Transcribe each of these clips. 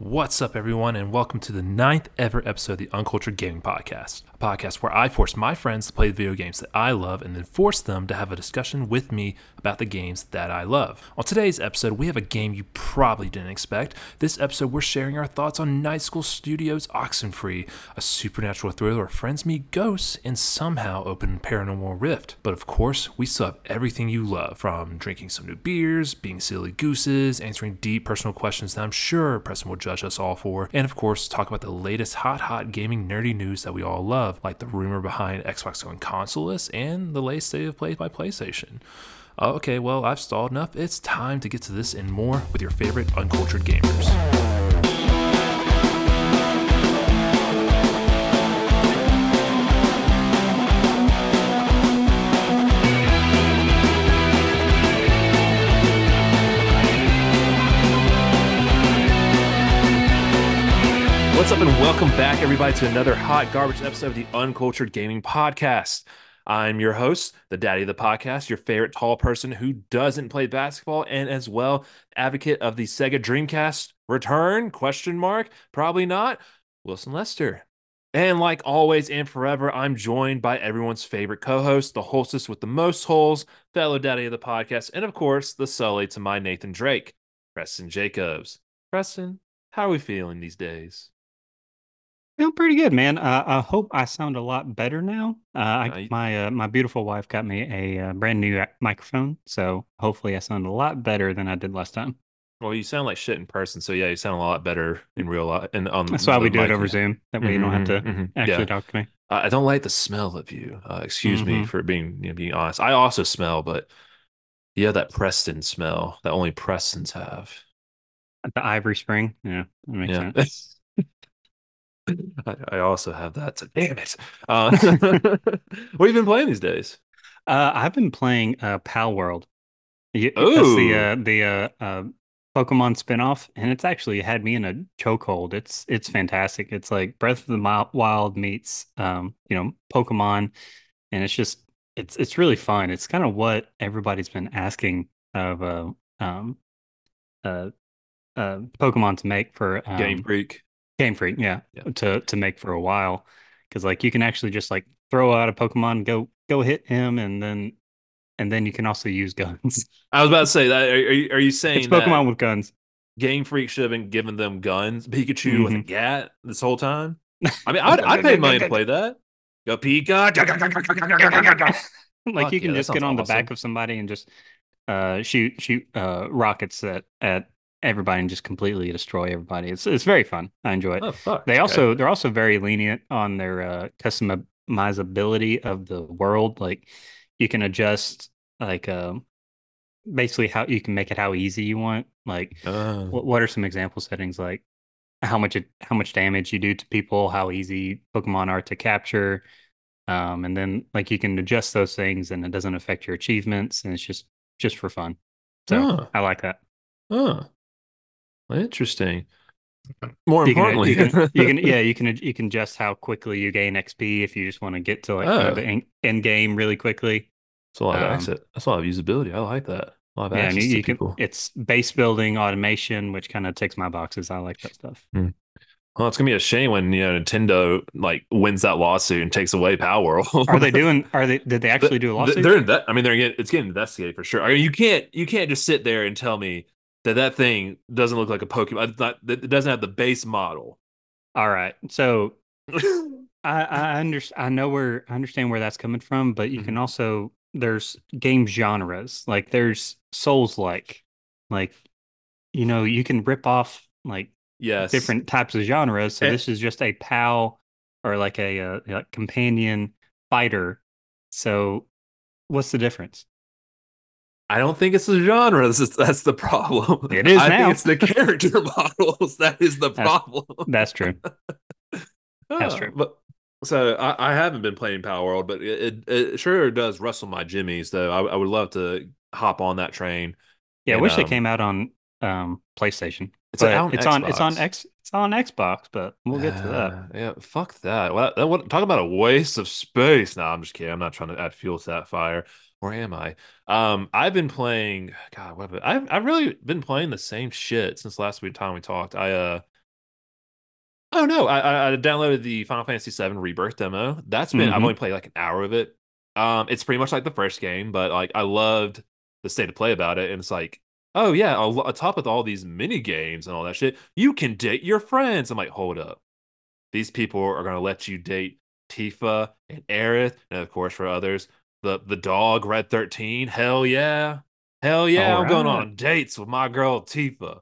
What's up, everyone, and welcome to the ninth ever episode of the Uncultured Gaming Podcast, a podcast where I force my friends to play the video games that I love and then force them to have a discussion with me about the games that I love. On today's episode, we have a game you probably didn't expect. This episode, we're sharing our thoughts on Night School Studios Oxenfree, a supernatural thriller where friends meet ghosts and somehow open paranormal rift. But of course, we still have everything you love from drinking some new beers, being silly gooses, answering deep personal questions that I'm sure Preston will judge us all for, and of course, talk about the latest hot, hot gaming nerdy news that we all love, like the rumor behind Xbox going consoleless and the latest state of play by PlayStation. Okay, well, I've stalled enough. It's time to get to this and more with your favorite uncultured gamers. What's up, and welcome back, everybody, to another hot garbage episode of the Uncultured Gaming Podcast. I'm your host, the daddy of the podcast, your favorite tall person who doesn't play basketball, and as well, advocate of the Sega Dreamcast return? Question mark? Probably not. Wilson Lester. And like always and forever, I'm joined by everyone's favorite co-host, the hostess with the most holes, fellow daddy of the podcast, and of course, the Sully to my Nathan Drake, Preston Jacobs. Preston, how are we feeling these days? Feeling pretty good, man. Uh, I hope I sound a lot better now. Uh, I, my uh, my beautiful wife got me a uh, brand new microphone, so hopefully I sound a lot better than I did last time. Well, you sound like shit in person, so yeah, you sound a lot better in real life. And on That's why we do it over Zoom. That way you don't have to Mhm, mhm, actually yeah. talk to me. I don't like the smell of you. Uh, excuse me Mhm. for being you know, being honest. I also smell, but you have that Preston smell that only Prestons have. The Ivory Spring, yeah, that makes Yeah. sense. I, I also have that. So damn it. Uh, what have you been playing these days? Uh, I've been playing uh, Palworld. Y- That's the Ooh. uh, the uh, uh, Pokemon spinoff, and it's actually had me in a chokehold. It's it's fantastic. It's like Breath of the Wild meets um, you know Pokemon, and it's just it's it's really fun. It's kind of what everybody's been asking of uh, um, uh, uh, Pokemon to make for um, Game Freak. Game Freak, yeah, Yeah. to to make for a while, because like you can actually just like throw out a Pokemon, go go hit him, and then and then you can also use guns. I was about to say that. Are, are you, are you saying it's Pokemon with guns. Game Freak should have been giving them guns, Pikachu with a Mhm. gat this whole time? I mean, I'd, I'd pay money to play that. Go Pika. like Fuck you can yeah, just get on the back of somebody and just uh shoot shoot uh rockets at at everybody and just completely destroy everybody. It's it's very fun. I enjoy it. Oh fuck. They also they're also very lenient on their uh customizability of the world. Like you can adjust like um basically how you can make it how easy you want. Like Oh. what what are some example settings like how much it, how much damage you do to people, how easy Pokemon are to capture. Um, and then like you can adjust those things and it doesn't affect your achievements and it's just just for fun. So Huh. I like that. Oh, interesting. More You can, importantly, you can, you can, yeah, you can, you can adjust how quickly you gain XP if you just want to get to like Oh. the, end, game really quickly. That's a lot of Um, access. That's a lot of usability. I like that. A lot of Yeah, access you, to you can, it's base building automation, which kind of ticks my boxes. I like that stuff. Well, it's gonna be a shame when you know Nintendo like wins that lawsuit and takes away Palworld. Are they doing? Are they? Did they actually do a lawsuit? They're that. I mean, they're getting it's getting investigated for sure. I mean, you can't you can't just sit there and tell me that that thing doesn't look like a Pokemon. It's not. It doesn't have the base model. All right, so I I understand. I know where I understand where that's coming from, but you can Mhm. also there's game genres like there's Souls like, like you know you can rip off like yes. different types of genres. So Eh. this is just a pal or like a, uh like companion fighter. So what's the difference? I don't think it's the genre. That's, that's the problem. It is I now. think it's the character models that is the That's- problem. That's true. That's true. But so I, I haven't been playing Palworld, but it, it, it sure does rustle my jimmies. Though I, I would love to hop on that train. Yeah, I wish um, it came out on um PlayStation. It's on it's on it's on Xbox. X it's on Xbox, but we'll get to that. Uh, yeah, fuck that. Well, that what, talk about a waste of space. No, I'm just kidding. I'm not trying to add fuel to that fire. Or am I? Um, I've been playing. God, what have I, I've I've really been playing the same shit since last week time we talked. I uh Oh no, I, I downloaded the Final Fantasy VII Rebirth demo. That's been I've Mhm. only played like an hour of it. Um, it's pretty much like the first game, but like I loved the state of play about it, and it's like, oh yeah, on on top of all these mini games and all that shit, you can date your friends. I'm like, hold up, these people are gonna let you date Tifa and Aerith, and of course for others, the the dog Red Thirteen. Hell yeah, hell yeah, All I'm going on dates with my girl Tifa.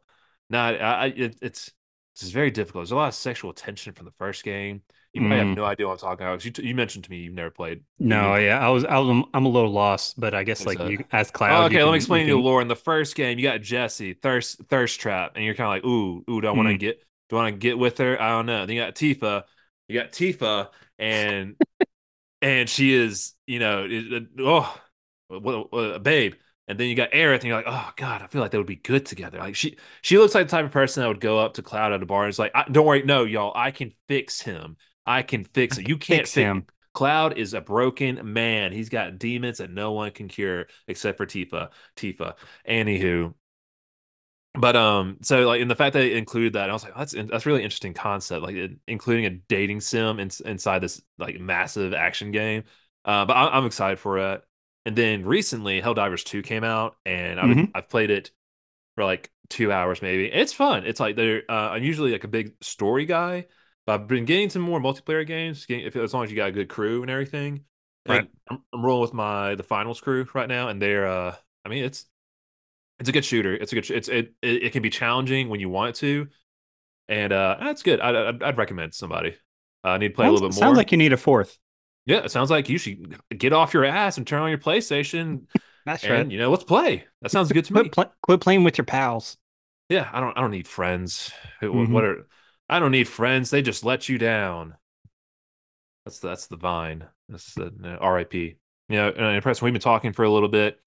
Nah, I, I it, it's this is very difficult. There's a lot of sexual tension from the first game. You probably have Mm. no idea what I'm talking about. You, t- you mentioned to me you've never played. No, You, yeah, I was, I was, I'm a little lost, but I guess like you, as oh, Cloud, you okay, let me can, you explain to you the lore. In the first game, you got Jessie, thirst, thirst trap, and you're kind of like, ooh, ooh, do I want to Mm. get, do I want to get with her? I don't know. Then you got Tifa, you got Tifa, and and she is, you know, oh, what, what, babe. And then you got Aerith, and you're like, oh god, I feel like they would be good together. Like she, she looks like the type of person that would go up to Cloud at a bar and is like, I, don't worry, no, y'all, I can fix him. I can fix it. You can't Fix fix him. Cloud is a broken man. He's got demons that no one can cure except for Tifa. Tifa. Anywho, but um, so like in the fact that it included that, I was like, that's that's really interesting concept, like it, including a dating sim in, inside this like massive action game. Uh, but I, I'm excited for it. And then recently, Helldivers 2 came out, and I've Mhm. I've played it for like two hours maybe. It's fun. It's like they're uh, I'm usually like a big story guy, but I've been getting some more multiplayer games. Getting, if as long as you got a good crew and everything. Right. And I'm, I'm rolling with my the finals crew right now, and they're uh, I mean it's it's a good shooter. It's a good. sh- It's it it, it can be challenging when you want it to, and uh, that's good. I'd I'd, I'd recommend somebody. Uh, I need to play a little bit more. sounds like you need a fourth. yeah, it sounds like you should get off your ass and turn on your PlayStation, That's and right. you know let's play. That sounds good to me. Quit, pl- quit playing with your pals. Yeah, I don't I don't need friends. Mhm. What are I don't need friends. They just let you down. That's the, that's the vine. That's the uh, R.I.P. You know, and Preston, we've been talking for a little bit,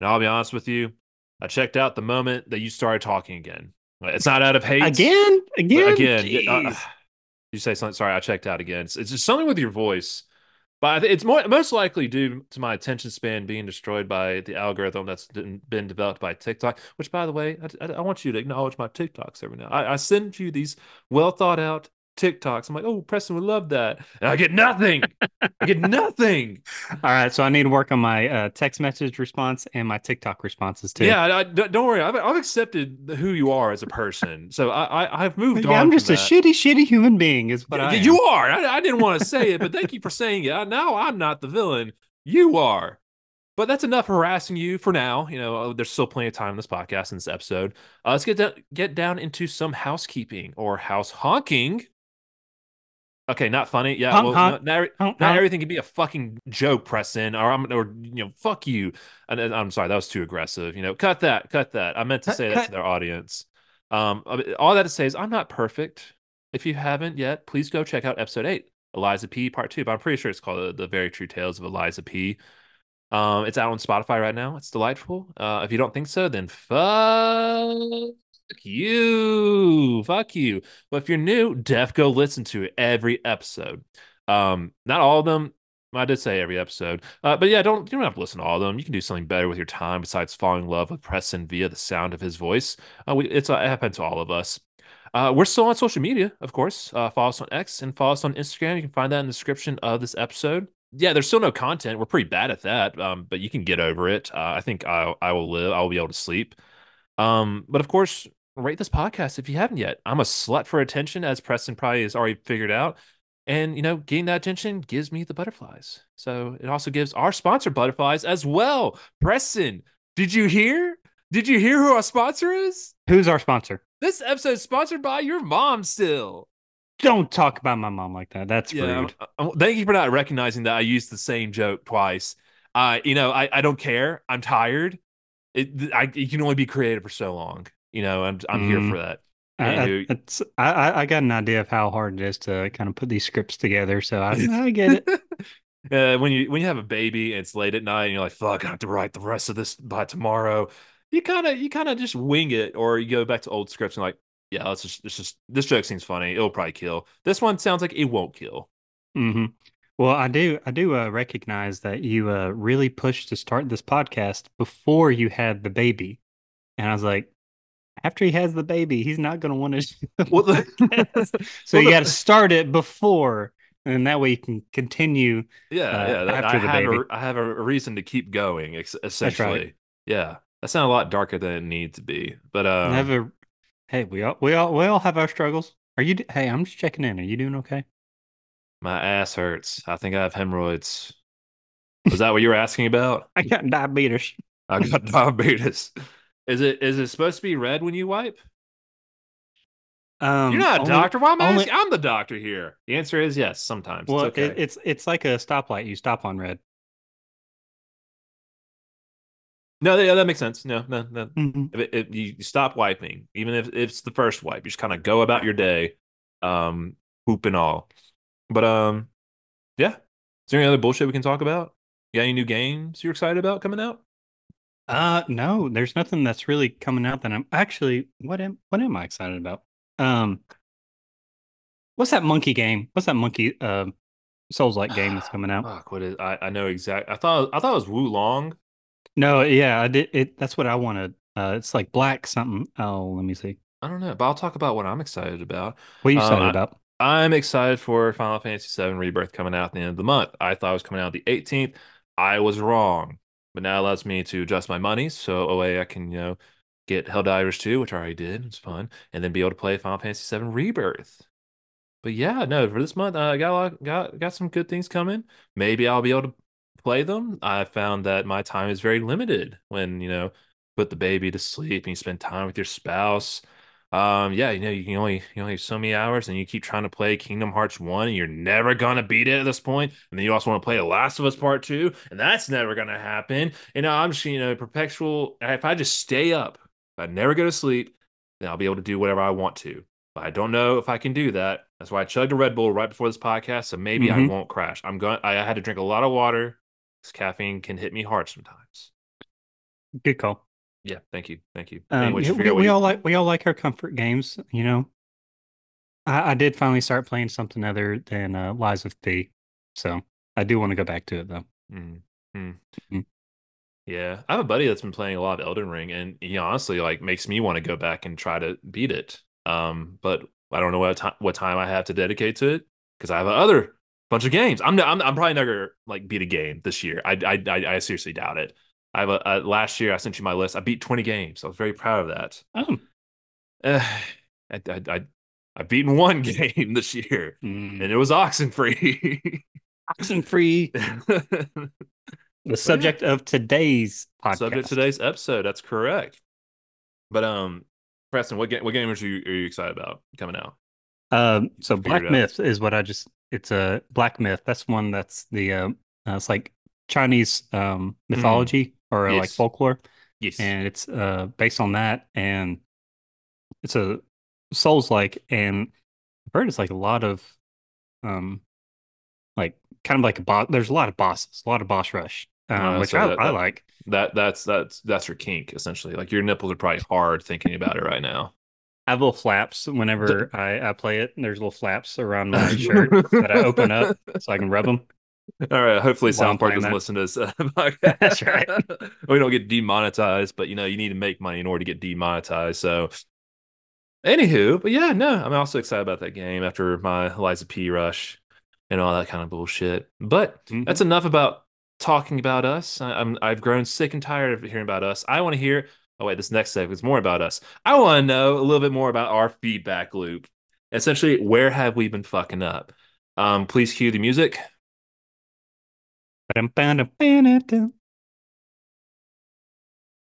and I'll be honest with you. I checked out the moment that you started talking again. It's not out of hate. Again, again, again, uh, you say something. Sorry, I checked out again. It's, it's just something with your voice, but it's more most likely due to my attention span being destroyed by the algorithm that's been been developed by TikTok. Which, by the way, I, I, I want you to acknowledge my TikToks every now. I, I send you these well thought out TikToks. I'm like, oh, Preston would love that, and I get nothing. I get nothing. All right, so I need to work on my uh, text message response and my TikTok responses too. Yeah, I, I- don't worry. I've, I've accepted who you are as a person, so I, I I've moved Yeah, on. I'm just a that. shitty, shitty human being, is what Y- I am. You are. I, I didn't want to say it, but thank you for saying it. Now I'm not the villain. You are. But that's enough harassing you for now. You know, uh, there's still plenty of time in this podcast in this episode. Uh, let's get down, get down into some housekeeping or house honking. Okay, not funny. Yeah, Honk, well, honk, not, not, honk, not everything can be a fucking joke, Preston, or I'm or you know, fuck you. And, and I'm sorry, that was too aggressive. You know, cut that, cut that. I meant to Cut, say that cut. to their audience. Um, all that to say is I'm not perfect. If you haven't yet, please go check out episode eight, Lies of P. Part Two. But I'm pretty sure it's called the, the Very True Tales of Lies of P. Um, it's out on Spotify right now. It's delightful. Uh, if you don't think so, then fuck you, fuck you. But if you're new, def go listen to every episode. Um, not all of them. I did say every episode. Uh, but yeah, don't you don't have to listen to all of them. You can do something better with your time besides falling in love with Preston via the sound of his voice. Uh, we, it's uh, it happened to all of us. Uh, we're still on social media, of course. Uh, follow us on X and follow us on Instagram. You can find that in the description of this episode. Yeah, there's still no content. We're pretty bad at that, um, but you can get over it. Uh, I think I I will live. I will be able to sleep. Um, but of course, rate this podcast if you haven't yet. I'm a slut for attention, as Preston probably has already figured out. And you know, getting that attention gives me the butterflies. So it also gives our sponsor butterflies as well. Preston, did you hear? Did you hear who our sponsor is? Who's our sponsor? This episode is sponsored by your mom still. Don't talk about my mom like that. That's Yeah. rude. uh, uh, thank you for not recognizing that I used the same joke twice. Uh, you know, I, I don't care. I'm tired. It I you can only be creative for so long. You know, I'm I'm here Mm. for that. I, I, it's, I, I- got an idea of how hard it is to kind of put these scripts together, so I, I get it. uh, when you when you have a baby and it's late at night and you're like, fuck, I have to write the rest of this by tomorrow. You kind of you kind of just wing it, or you go back to old scripts and like, yeah, let's just, let's just this joke seems funny. It'll probably kill. This one sounds like it won't kill. hmm Well, I do, I do uh, recognize that you uh, really pushed to start this podcast before you had the baby, and I was like, after he has the baby, he's not going to want to. Well, the- so well, you got to start it before, and that way you can continue. Yeah, uh, yeah. that- after I the have baby. a I have a reason to keep going. Essentially, yeah. That sounds a lot darker than it needs to be, but um, Never. Hey, we all we all we all have our struggles. Are you? Hey, I'm just checking in. Are you doing okay? my ass hurts. I think I have hemorrhoids. Was that what you were asking about? I got diabetes. I got diabetes. Is it is it supposed to be red when you wipe? Um, You're not a only- doctor. Why am I only- asking? I'm the doctor here. The answer is yes. Sometimes. Well, it's okay. it, it's it's like a stoplight. You stop on red. no, yeah, that makes sense. No, no, no. Mhm. If it, you stop wiping, even if it's the first wipe, you just kind of go about your day, um, poop and all. But um, yeah. Is there any other bullshit we can talk about? You got any new games you're excited about coming out? Uh, no, there's nothing that's really coming out that I'm actually. What am what am I excited about? Um, what's that monkey game? What's that monkey uh, Souls like game that's coming out? Fuck, what is? I I know exact. I thought I thought it was Wukong. No, yeah, I did it. That's what I wanted. Uh, it's like black something. Oh, let me see. I don't know, but I'll talk about what I'm excited about. What are you Um, excited I- about? I'm excited for Final Fantasy VII Rebirth coming out at the end of the month. I thought it was coming out the 18th. I was wrong, but now allows me to adjust my money so a way I can, you know, get Helldivers 2, which I already did. It's fun, and then be able to play Final Fantasy VII Rebirth. But yeah, no, for this month, uh, I got a lot, got got some good things coming. Maybe I'll be able to play them. I found that my time is very limited when you know put the baby to sleep and you spend time with your spouse. Um, yeah, you know, you can only you only have so many hours, and you keep trying to play Kingdom Hearts one, and you're never gonna beat it at this point. And then you also want to play The Last of Us Part two, and that's never gonna happen. And I'm just you know perpetual. If I just stay up, if I never go to sleep, then I'll be able to do whatever I want to. But I don't know if I can do that. That's why I chugged a Red Bull right before this podcast, so maybe I Mhm. won't crash. I'm going. I had to drink a lot of water because caffeine can hit me hard sometimes. Good call. Yeah, thank you, thank you. Um, Anyways, yeah, you we, figure out what we you- all like we all like our comfort games, you know. I, I did finally start playing something other than uh, Lies of P, so I do want to go back to it though. Mm, mm. Mhm. Yeah, I have a buddy that's been playing a lot of Elden Ring, and he honestly like makes me want to go back and try to beat it. Um, but I don't know what time what time I have to dedicate to it because I have other bunch of games. I'm I'm I'm probably never gonna like beat a game this year. I I I, I seriously doubt it. I have a, uh last year I sent you my list. I beat 20 games. I was very proud of that. Oh, Uh, I, I I I've beaten one game this year, mm. and it was Oxenfree. oxen free. The subject of today's podcast. Subject to today's episode. That's correct. But um, Preston, what game what games are you are you excited about coming out? Um, so Black. Myth is what I just. It's a Black Myth. That's one that's the. Uh, uh, it's like Chinese um mythology or like Mm. Folklore. Yes. and it's uh based on that and it's a souls like and i've heard it's like a lot of um like kind of like a boss there's a lot of bosses a lot of boss rush um, Oh, which so I, that- I like that that's that's that's your kink essentially. Like your nipples are probably hard thinking about it right now. i have little flaps whenever I, I play it and there's little flaps around my shirt that i open up so i can rub them All right. Hopefully, While I'm Sound Park doesn't that. listen to this uh, podcast. That's right. we don't get demonetized, but you know, you need to make money in order to get demonetized. So, anywho, but yeah, no, I'm also excited about that game after my Lies of P rush and all that kind of bullshit. But Mhm. that's enough about talking about us. I, I'm I've grown sick and tired of hearing about us. I want to hear. Oh wait, this next segment is more about us. I want to know a little bit more about our feedback loop. Essentially, where have we been fucking up? Um, please cue the music.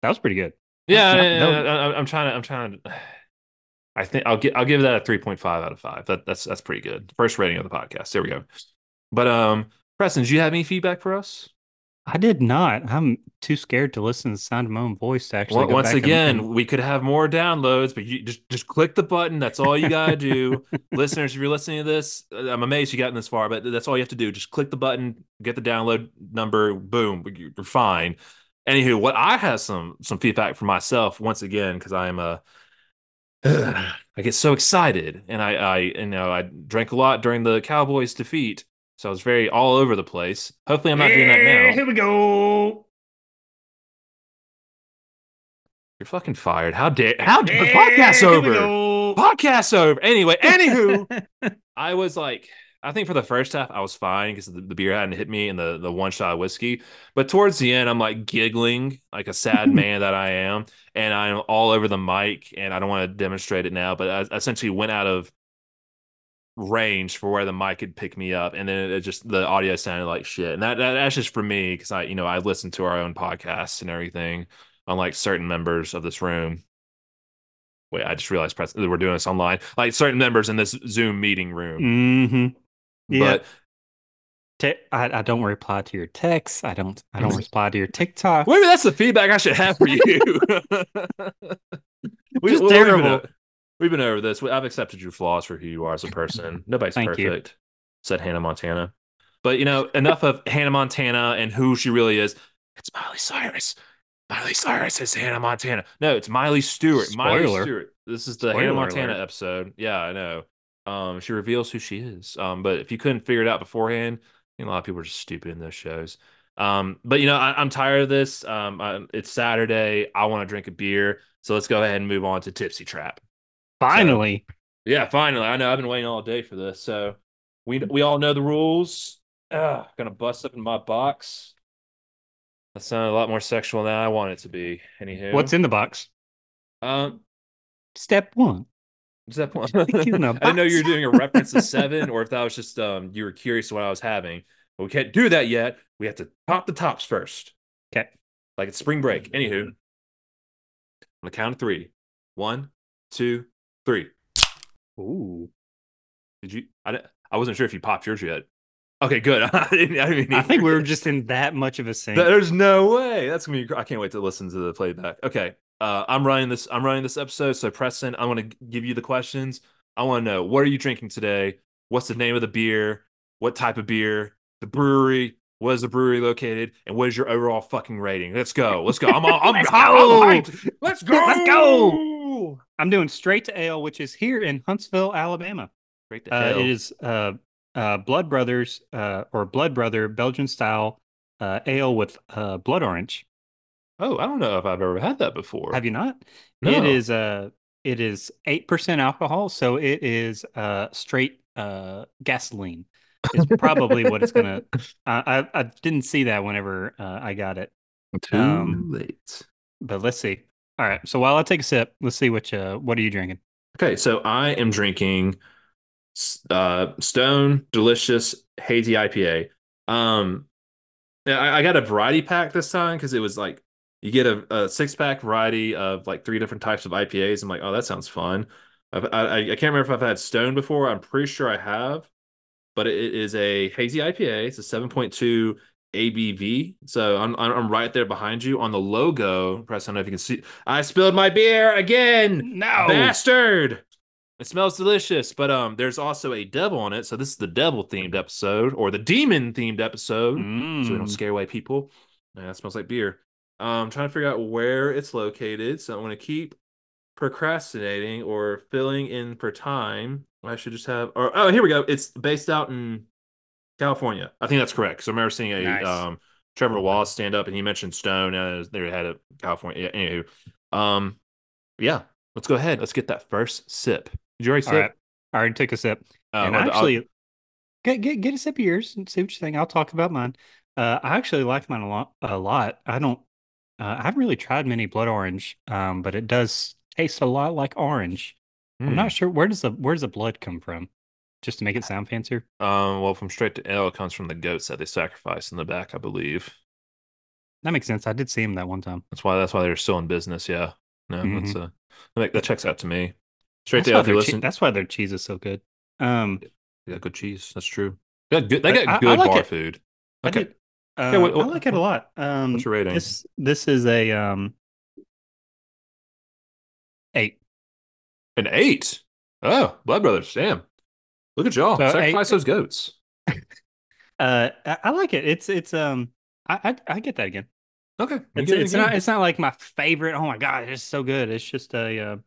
That was pretty good Yeah, not- yeah, yeah, I'm trying to. I'm trying to. I think I'll get. I'll give that a 3.5 out of five. That that's that's pretty good. First rating of the podcast. There we go. But um, Preston, do you have any feedback for us? I did not i'm too scared to listen to the sound of my own voice to actually Well, once again, and- we could have more downloads, but you just just click the button. That's all you gotta do, listeners. If you're listening to this, uh, I'm amazed you gotten this far, but that's all you have to do. Just click the button, get the download number, boom, you're fine. Anywho, what I have some some feedback for myself once again because I am a I get so excited, and I I you know I drank a lot during the Cowboys defeat, so I was very all over the place. Hopefully, I'm not doing that now. Here we go. You're fucking fired. How dare how dare podcast over? Podcast over. Anyway, anywho, I was like, I think for the first half I was fine because the, the beer hadn't hit me and the the one shot of whiskey. But towards the end, I'm like giggling like a sad man that I am, and I'm all over the mic, and I don't want to demonstrate it now, but I essentially went out of range for where the mic could pick me up, and then it just the audio sounded like shit, and that, that that's just for me because I you know I listen to our own podcasts and everything, unlike certain members of this room. Wait, I just realized press, we're doing this online. Like certain members in this Zoom meeting room. Mm-hmm. Yeah. But Te- I, I don't reply to your texts. I don't. I don't reply to your TikTok. maybe that's the feedback I should have for you. we, Just we- we've been terrible. We've been over this. I've accepted your flaws for who you are as a person. Nobody's Thank you. perfect, said Hannah Montana. But you know, enough of Hannah Montana and who she really is. It's Miley Cyrus. Miley Cyrus is Hannah Montana. No, it's Miley Stewart. Miley Spoiler. Stewart. This is the Hannah Montana alert. episode. Yeah, I know. Um, she reveals who she is. Um, but if you couldn't figure it out beforehand, you know, a lot of people are just stupid in those shows. Um, but you know, I, I'm tired of this. Um, I, it's Saturday. I want to drink a beer, so let's go ahead and move on to Tipsy Trap. Finally. Yeah, finally. I know I've been waiting all day for this. So we we all know the rules. Ah, gonna bust up in my box. That sounded a lot more sexual than I want it to be. Anywho, What's in the box? um? Step one. Step one. point? Stick you in a I didn't know you were doing a reference to seven, or if that was just um you were curious what I was having. But we can't do that yet. We have to pop the tops first. Okay. Like it's spring break. Anywho, on the count of three. One, two, three. Ooh. Did you? I, I wasn't sure if you popped yours yet. Okay, good. I didn't, I didn't I think we were just in that much of a sync. There's no way. That's gonna be. I can't wait to listen to the playback. Okay, uh, I'm running this. I'm running this episode. So Preston, I'm gonna give you the questions. I want to know what are you drinking today? What's the name of the beer? What type of beer? The brewery. Where is the brewery located? And what is your overall fucking rating? Let's go. Let's go. I'm. all- I'm, Let's I'm go. Let's go. Let's go. I'm doing straight to ale, which is here in Huntsville, Alabama. Great to Uh, hell. it is uh, uh, Blood Brothers uh, or Blood Brother Belgian style uh, ale with uh, blood orange. Oh, I don't know if I've ever had that before. Have you not? No. It is uh it is eight percent alcohol, so it is uh straight uh gasoline. Is probably what it's gonna. I I, I didn't see that whenever uh, I got it, Too um, late. but let's see. All right, so while I take a sip, let's see what uh what are you drinking? Okay, so I am drinking uh Stone Delicious Hazy IPA. Um I, I got a variety pack this time because it was like you get a, a six pack variety of like three different types of IPAs. I'm like, oh, that sounds fun. I I I can't remember if I've had Stone before. I'm pretty sure I have, but it is a hazy IPA. It's a 7.2 ABV. So I'm I'm I'm right there behind you on the logo. Press. I don't know if you can see. I spilled my beer again No, bastard it smells delicious but um there's also a devil on it so this is the devil themed episode or the demon themed episode so we don't Mm. scare away people yeah, that smells like beer um trying to figure out where it's located so i'm going to keep procrastinating or filling in for time i should just have or oh here we go it's based out in california i think that's correct so i remember seeing a Nice. um trevor wallace stand up and he mentioned stone and they had a california yeah, anywho um yeah let's go ahead let's get that first sip did you already sip right, I already took a sip. Uh, and I'll- I'll- actually, get get get a sip of yours and see what you think. I'll talk about mine. Uh, I actually like mine a lot. A lot. I don't. Uh, I haven't really tried many blood orange, um, but it does taste a lot like orange. I'm Hmm. not sure where does the where does the blood come from, just to make it sound fancier. Um, well, from straight to ale, comes from the goats that they sacrifice in the back, I believe. That makes sense. I did see him that one time. That's why. That's why they're still in business. Yeah. No, that's uh, that, that checks out to me. Straight That's to. If you che- listen, that's why their cheese is so good. Um, they got good cheese. That's true. They got good. They I- got I good like bar it. food. I Okay. did. Uh, Yeah, what- I like it a lot. Um, What's your rating? This this is a um eight. An eight. Oh, Blood Brothers. Damn. Look at y'all. So, Sacrifice eight- those goats. Uh, I, I like it. It's it's um I I, I get that again. Okay. It's it it's again. not it's not like my favorite. Oh my god, it's so good. It's just a uh,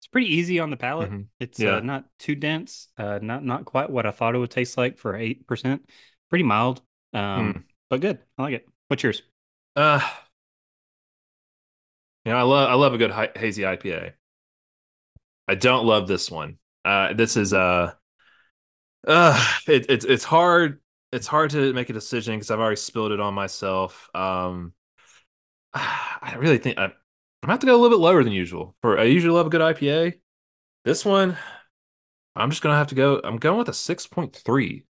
it's pretty easy on the palate. Mhm. It's Yeah. uh, not too dense. Uh, not not quite what I thought it would taste like for eight percent. Pretty mild. Um, Hmm. but good. I like it. What's yours? Uh, You know, I love I love a good hi- hazy IPA. I don't love this one. Uh, this is uh, uh, it, it's it's hard. It's hard to make a decision because I've already spilled it on myself. Um, I really think I, I'm gonna have to go a little bit lower than usual. For I usually love a good IPA. This one, I'm just gonna have to go. I'm going with a six point three.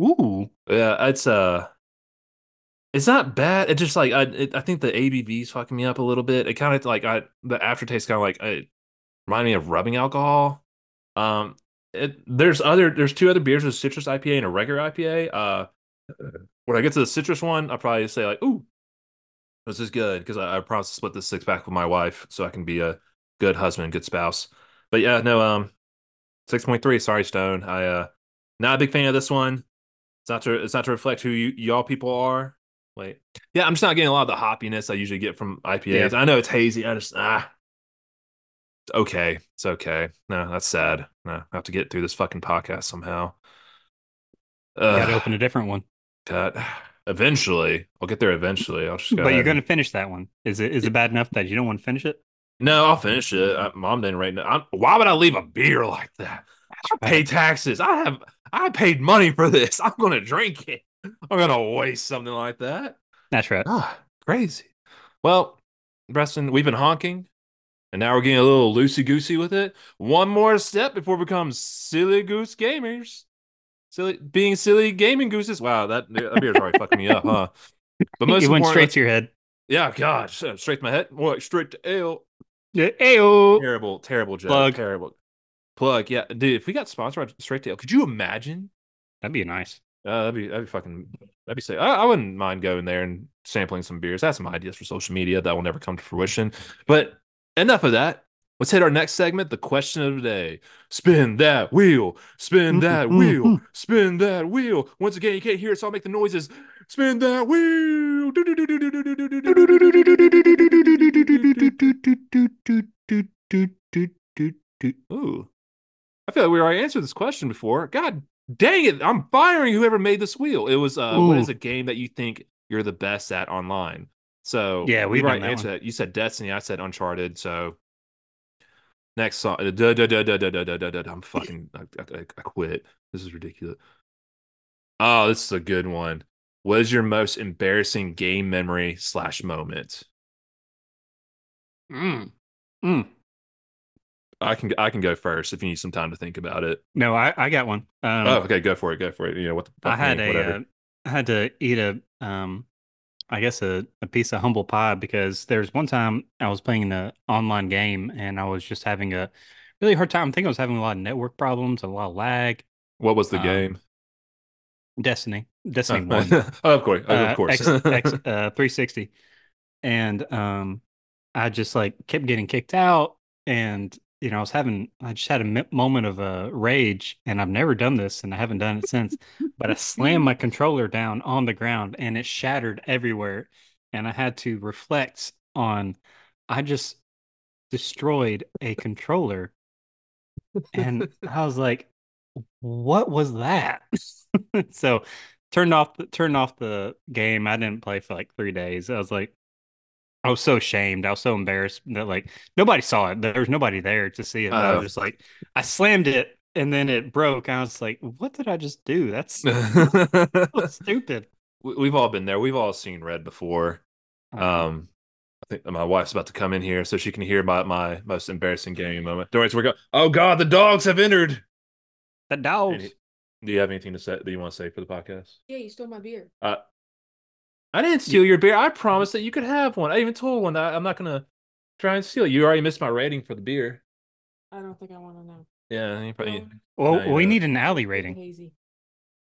Ooh, Yeah, it's uh, it's not bad. It just like I, it, I think the ABV's fucking me up a little bit. It kind of like I, the aftertaste kind of like it remind me of rubbing alcohol. Um, it there's other there's two other beers with citrus IPA and a regular IPA. Uh, when I get to the citrus one, I'll probably say like, "Ooh, this is good," because I, I promised to split this six pack with my wife so I can be a good husband, good spouse. But yeah, no, um, six point three. Sorry, Stone. I uh, not a big fan of this one. It's not to it's not to reflect who you y'all people are. Wait, yeah, I'm just not getting a lot of the hoppiness I usually get from IPAs. Yeah. I know it's hazy. I just ah, it's okay. It's okay. No, that's sad. No, I have to get through this fucking podcast somehow. gotta open a different one. God. Eventually, I'll get there. Eventually, I'll just go. But you're gonna finish that one. Is it is it bad enough that you don't want to finish it? No, I'll finish it. I, Mom didn't right now. I'm, why would I leave a beer like that? I pay taxes. I have. I paid money for this. I'm gonna drink it. I'm gonna waste something like that. That's right. Ah, crazy. Well, Preston, we've been honking, and now we're getting a little loosey goosey with it. One more step before we become silly goose gamers. Silly, being silly gaming gooses. Wow, that that beer's already fucking me up, huh? But most it went straight to your head. yeah, God, straight to my head. More like straight to ale. Yeah, Ayo. Terrible, terrible joke. Plug. Terrible. Plug. Yeah, dude. If we got sponsored by straight to ale, could you imagine? That'd be nice. Uh, that'd be that'd be fucking that'd be sick. I, I wouldn't mind going there and sampling some beers. I have some ideas for social media that will never come to fruition. But enough of that. Let's hit our next segment, the question of the day. Spin that wheel, spin that wheel, spin that wheel. Once again, you can't hear it, so I'll make the noises. Spin that wheel. Ooh. I feel like we already answered this question before. God dang it. I'm firing whoever made this wheel. It was uh what is a game that you think you're the best at online? So Yeah, we done already that answered that. You said Destiny, I said Uncharted. So next song. duh, duh, duh, duh, duh, duh, duh, duh, duh, I'm fucking I, I, I quit. This is ridiculous. Oh, this is a good one. What is your most embarrassing game memory slash moment? Mm. Mm. I can I can go first if you need some time to think about it. No, I, I got one. Um, oh, okay, go for it. Go for it. You know what? The, I had me, a, uh, I had to eat a, um, I guess a, a piece of humble pie because there's one time I was playing an online game and I was just having a really hard time. I think I was having a lot of network problems, a lot of lag. What was the um, game? Destiny, Oh, Destiny one, oh, of course, uh, of course. X, X, uh, 360, and um, I just like kept getting kicked out, and you know I was having, I just had a moment of uh, rage, and I've never done this, and I haven't done it since. but I slammed my controller down on the ground, and it shattered everywhere, and I had to reflect on, I just destroyed a controller, and I was like, what was that? so turned off the turned off the game. I didn't play for like three days. I was like, I was so ashamed. I was so embarrassed that like nobody saw it. There was nobody there to see it. But I Oh. was just like, I slammed it and then it broke. I was like, what did I just do? That's so stupid. We- We've all been there. We've all seen red before. Um, I think my wife's about to come in here so she can hear about my most embarrassing gaming moment. Don't worry, so we're going. Oh God, the dogs have entered. the dogs. Any- Do you have anything to say that you want to say for the podcast? Yeah, you stole my beer. Uh, I didn't steal your beer. I promised that you could have one. I even told one that I'm not gonna try and steal. it. You already missed my rating for the beer. I don't think I want to know. Yeah, you probably. Um, Well, No, you we don't. need an alley rating. Hazy.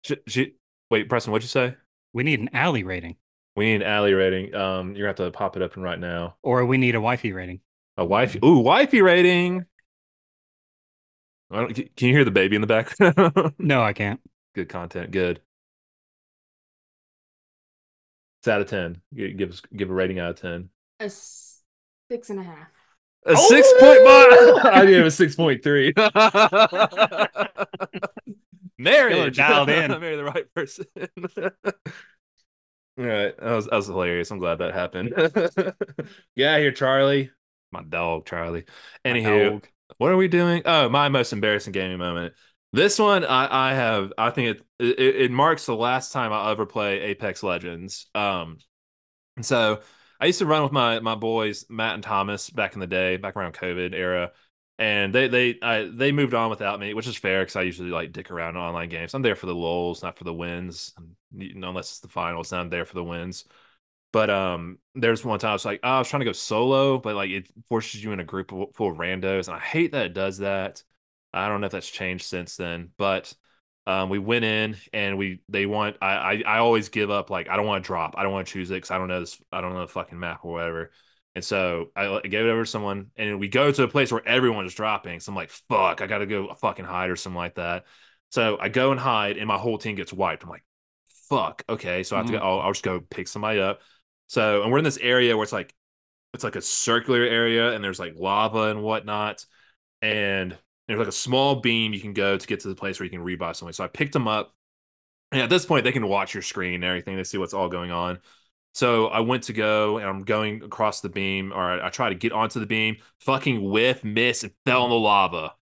She, she, wait, Preston, what'd you say? We need an alley rating, We need an alley rating. Um, you're gonna have to pop it up and right now. or we need a wifey rating. A wifey. Ooh, wifey rating. I don't, can you hear the baby in the background? No, I can't. Good content. Good. It's out of ten. Give us give a rating out of ten. A six and a half. A six point one. I gave a six point three. Marriage. dialed in. I married the right person. All right, that was that was hilarious. I'm glad that happened. yeah, here, Charlie. my dog Charlie. My Anywho, dog. what are we doing? Oh, my most embarrassing gaming moment. This one, I, I have, I think it, it it marks the last time I'll ever play Apex Legends. Um, and so I used to run with my my boys Matt and Thomas back in the day, back around COVID era, and they they I, they moved on without me, which is fair because I usually like dick around in online games. I'm there for the lulls, not for the wins. Unless it's the finals, I'm there for the wins. But um, there's one time I was like, oh, I was trying to go solo, but like it forces you in a group of- full of randos, and I hate that it does that. I don't know if that's changed since then, but um, we went in and we they want I, I I always give up like I don't want to drop, I don't want to choose it because I don't know this, I don't know the fucking map or whatever. And so I I gave it over to someone, and we go to a place where everyone is dropping. So I'm like, fuck, I got to go fucking hide or something like that. So I go and hide, and my whole team gets wiped. I'm like, fuck, okay. So I have to go. I'll, I'll just go pick somebody up. So and we're in this area where it's like it's like a circular area, and there's like lava and whatnot, and there's like a small beam you can go to get to the place where you can rebuy something. So I picked them up, and at this point they can watch your screen and everything. They see what's all going on. So I went to go and I'm going across the beam, or I, I try to get onto the beam, fucking whiff, miss, and fell in the lava.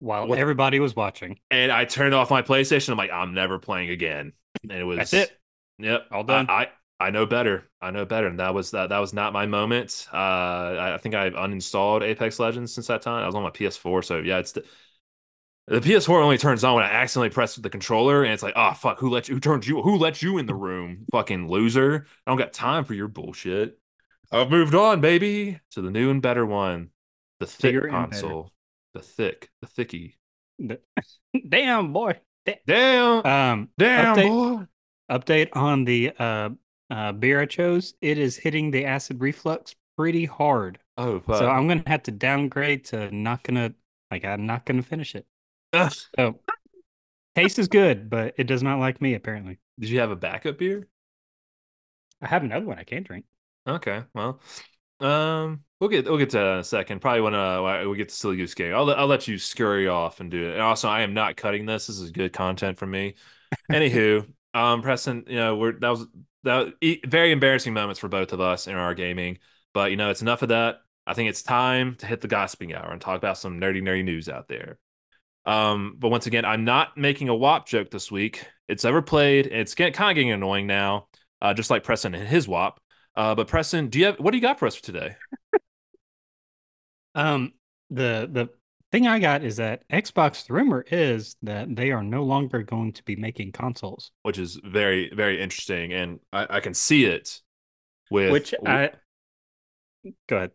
While What- everybody was watching. And I turned off my PlayStation. I'm like, I'm never playing again. And it was That's it. Yep, All done. I, I I know better. I know better, and that was that. That was not my moment. Uh, I, think I've uninstalled Apex Legends since that time. I was on my PS4, so yeah, it's the, the PS4 only turns on when I accidentally press the controller, and it's like, oh fuck, who let you? Who turned you? Who let you in the room? Fucking loser! I don't got time for your bullshit. I've moved on, baby, to the new and better one, the thick Bigger console, the thick, the thicky. Damn boy. Damn, Um damn, update- boy. update on the uh uh beer I chose. It is hitting the acid reflux pretty hard. Oh fuck. So I'm gonna have to downgrade to not gonna like I'm not gonna finish it. Ugh. So taste is good, but it does not like me apparently. Did you have a backup beer? I have another one I can't drink. Okay, well, um, we'll get we'll get to that in a second. Probably when uh we get to silly goose game, I'll let- I'll let you scurry off and do it. And also, I am not cutting this. This is good content for me. Anywho, um, Preston, you know, we're that was that e- very embarrassing moments for both of us in our gaming. But you know, it's enough of that. I think it's time to hit the gossiping hour and talk about some nerdy nerdy news out there. Um, but once again, I'm not making a WAP joke this week. It's ever played. It's get, kind of getting annoying now, uh, just like Preston and his WAP. Uh, but Preston, do you have what do you got for us for today? Um the the thing I got is that Xbox the rumor is that they are no longer going to be making consoles. Which is very very interesting, and I, I can see it with Which I go ahead.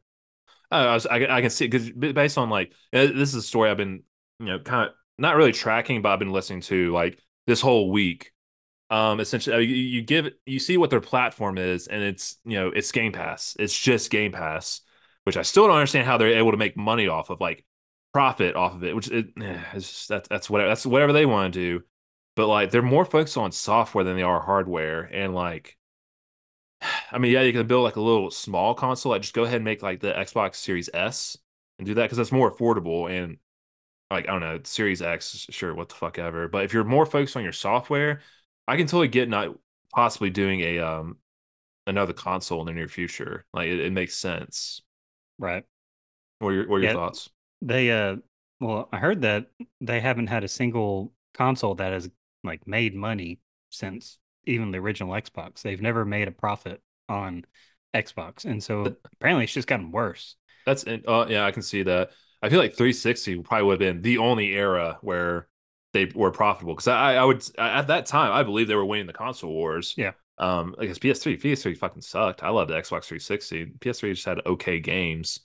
I, was, I, can- I can see because based on like uh, this is a story I've been you know kind of not really tracking, but I've been listening to like this whole week. Um, essentially, uh, you, you give you see what their platform is, and it's you know it's Game Pass. It's just Game Pass, which I still don't understand how they're able to make money off of, like profit off of it. Which it, eh, it's just, that's that's whatever that's whatever they want to do. But like they're more focused on software than they are hardware, and like I mean, yeah, you can build like a little small console. Like, just go ahead and make like the Xbox Series S and do that because that's more affordable. And like, I don't know, Series X, sure, what the fuck ever. But if you're more focused on your software, I can totally get not possibly doing a um another console in the near future. Like, it, it makes sense. Right. What are your, what are your Yeah. thoughts? They uh well, I heard that they haven't had a single console that has like made money since even the original Xbox. They've never made a profit on Xbox. And so But- apparently it's just gotten worse. That's uh, yeah, I can see that. I feel like 360 probably would have been the only era where they were profitable because I, I would at that time I believe they were winning the console wars. Yeah. Um, because PS3, PS3 fucking sucked. I loved the Xbox 360. PS3 just had okay games,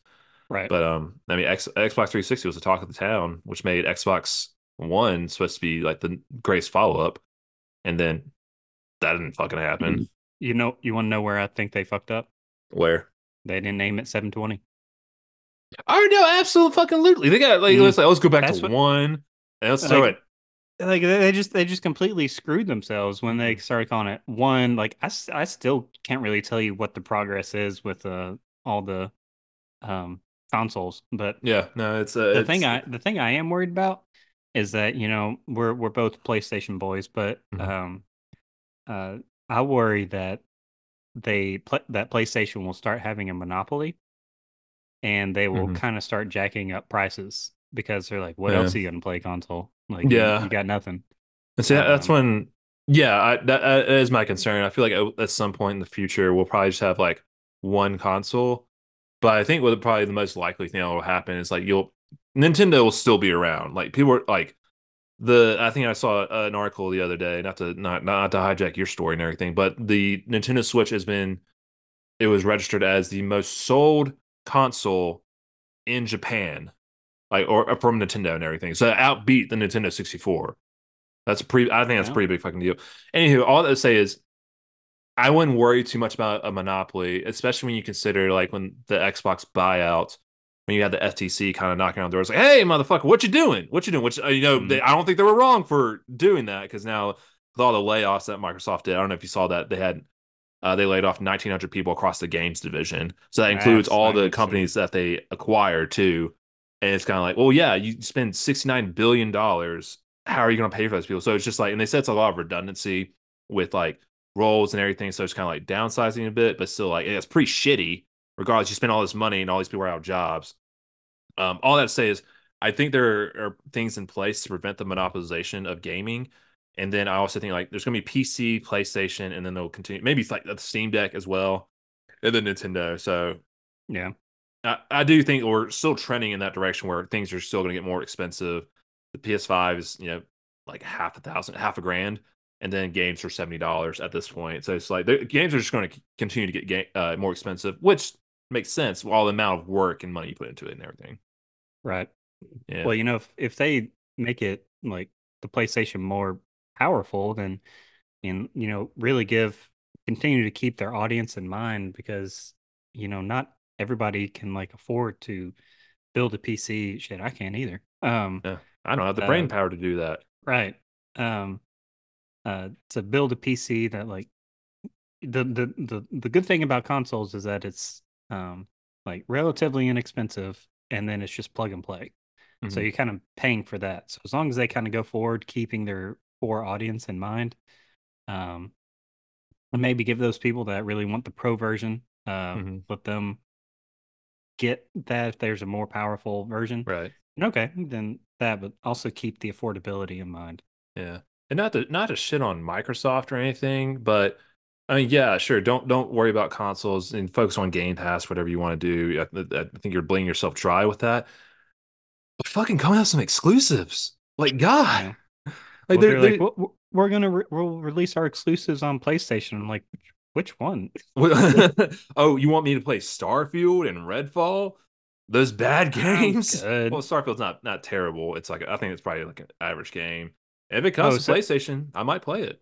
Right. but um, I mean, X, Xbox 360 was the talk of the town, which made Xbox One supposed to be like the greatest follow up, and then that didn't fucking happen. you know you want to know where I think they fucked up? Where? They didn't name it 720. Oh no, absolutely fucking literally. They got like Mm. let's like, let's go back That's to what- one and let's throw Like- it. Like they they just they just completely screwed themselves when Mm-hmm. they started calling it one. Like I, I still can't really tell you what the progress is with uh all the um consoles, but Yeah, no, it's uh, the thing I the thing I am worried about is that you know we're we're both PlayStation boys, but Mhm. um, uh, I worry that they pl- that PlayStation will start having a monopoly and they will Mhm. kind of start jacking up prices because they're like, "What Yeah. else are you gonna play console? Like, Yeah. you, got nothing." And see, that- that's Um, when, yeah, I, that, that is my concern. I feel like at some point in the future, we'll probably just have like one console. But I think what probably the most likely thing that will happen is like you'll Nintendo will still be around. Like people are like the I think I saw an article the other day, not to not not to hijack your story and everything, but the Nintendo Switch has been it was registered as the most sold console in Japan, like or, or from Nintendo and everything. So outbeat the Nintendo 64. That's a pretty. I think that's a Yeah. pretty big fucking deal. Anywho, all that to say is, I wouldn't worry too much about a monopoly, especially when you consider like when the Xbox buyout, when you had the FTC kind of knocking on doors, like, "Hey, motherfucker, what you doing? What you doing?" Which uh, you know, Mhm. they, I don't think they were wrong for doing that because now with all the layoffs that Microsoft did, I don't know if you saw that they had. Uh, they laid off 1,900 people across the games division. So that includes That's- all the companies that they acquired too. And it's kind of like, well, yeah, you spend $69 billion. How are you going to pay for those people? So it's just like, and they said it's a lot of redundancy with like roles and everything. So it's kind of like downsizing a bit, but still like, it's pretty shitty. Regardless, you spend all this money and all these people are out of jobs. Um, all that to say is, I think there are things in place to prevent the monopolization of gaming. And then I also think like there's going to be PC, PlayStation, and then they'll continue. Maybe it's like the Steam Deck as well, and then Nintendo. So Yeah, I, I do think we're still trending in that direction where things are still going to get more expensive. The PS5 is you know like half a thousand, half a grand, and then games for seventy dollars at this point. So it's like the games are just going to continue to get uh, more expensive, which makes sense. with All the amount of work and money you put into it and everything. right. Yeah. Well, you know, if if they make it like the PlayStation more powerful, then and you know really give continue to keep their audience in mind because you know not everybody can like afford to build a PC. Shit, I can't either. Um, yeah. I don't have the uh, brain power to do that. right. Um, uh, to build a PC that like the the the the good thing about consoles is that it's um like relatively inexpensive and then it's just plug and play. So Mhm. you're kind of paying for that. So as long as they kind of go forward, keeping their core audience in mind, um, and maybe give those people that really want the pro version, uh, Mhm. let them get that if there's a more powerful version. Right. Okay, then that, but also keep the affordability in mind. Yeah, and not to not to shit on Microsoft or anything, but I mean, yeah, sure. Don't don't worry about consoles and focus on Game Pass, whatever you want to do. I, I think you're bleeding yourself dry with that. But fucking come out some exclusives, like God, Yeah. like Well, they're, they're like, they're- we're- gonna re- we'll release our exclusives on PlayStation. I'm like, which, which one? oh, you want me to play Starfield and Redfall? Those bad games. Well, Starfield's not not terrible. It's like I think it's probably like an average game. If it comes Oh, to so- PlayStation, I might play it.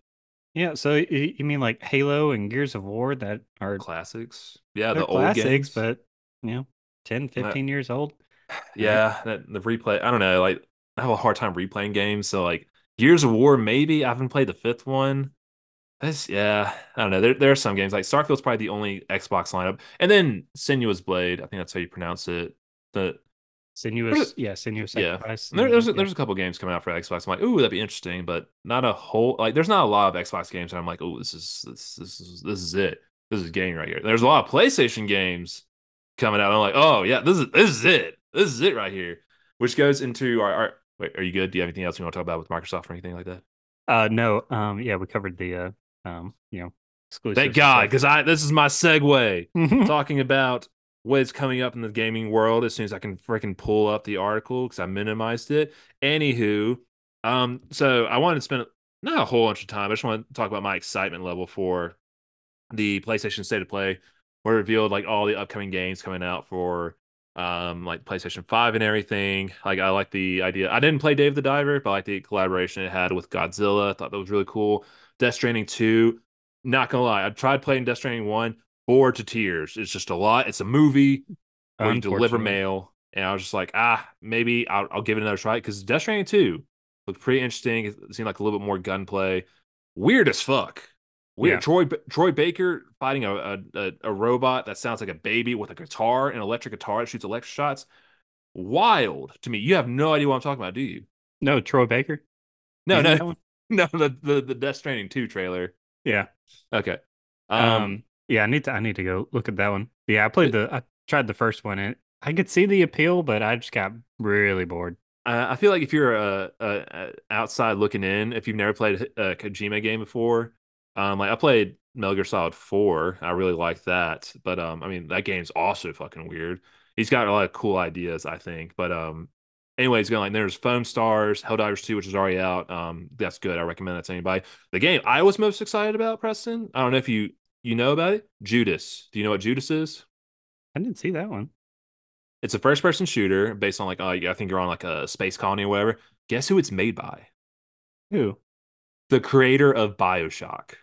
Yeah, so you mean like Halo and Gears of War that are Classics, yeah, the old classics, games. but you know, 10, 15 years old. Yeah, that, the replay. I don't know. Like, I have a hard time replaying games. So, like, Gears of War, maybe I haven't played the fifth one. That's yeah. I don't know. There, there are some games like Starfield's probably the only Xbox lineup, and then Senua's Blade. I think that's how you pronounce it. The Senua's, yeah, Senua's yeah. Sacrifice. there- there's a, yeah. there's a couple games coming out for Xbox. I'm like, ooh, that'd be interesting, but not a whole like. There's not a lot of Xbox games, and I'm like, oh, this is this this is this is it. This is game right here. There's a lot of PlayStation games coming out. I'm like, oh yeah, this is this is it. This is it right here. Which goes into our, our wait, are you good? Do you have anything else you want to talk about with Microsoft or anything like that? Uh, no, um, yeah, we covered the uh, um, you know, exclusive. Thank God, because I this is my segue. talking about what's coming up in the gaming world as soon as I can freaking pull up the article because I minimized it. Anywho, um, so I wanted to spend not a whole bunch of time. I just want to talk about my excitement level for the PlayStation State of Play, where it revealed like all the upcoming games coming out for um like PlayStation 5 and everything. Like I like the idea. I didn't play Dave the Diver, but I like the collaboration it had with Godzilla. I thought that was really cool. Death Stranding 2, not gonna lie, I tried playing Death Stranding 1, bored to tears. It's just a lot. It's a movie where you deliver mail. And I was just like, ah, maybe I'll, I'll give it another try because Death Stranding 2 looked pretty interesting. It seemed like a little bit more gunplay. Weird as fuck. Weird. Yeah. Troy Troy Baker fighting a, a a a robot that sounds like a baby with a guitar, an electric guitar that shoots electric shots. Wild to me. You have no idea what I'm talking about, do you? no Troy Baker. No, that no, no. The the the Death Stranding 2 trailer. Yeah. Okay. Um, Um, yeah, I need to I need to go look at that one. Yeah, I played the I tried the first one and I could see the appeal, but I just got really bored. Uh, I feel like if you're a, a, a outside looking in, if you've never played a Kojima game before, um, like I played Metal Gear Solid Four, I really like that. But um, I mean that game's also fucking weird. He's got a lot of cool ideas, I think. But um, anyways, going like there's Foam Stars, Helldivers Two, which is already out. Um, that's good. I recommend that to anybody. The game I was most excited about, Preston. I don't know if you you know about it. Judas. Do you know what Judas is? I didn't see that one. It's a first person shooter based on like uh, I think you're on like a space colony or whatever. Guess who it's made by? Who? The creator of BioShock.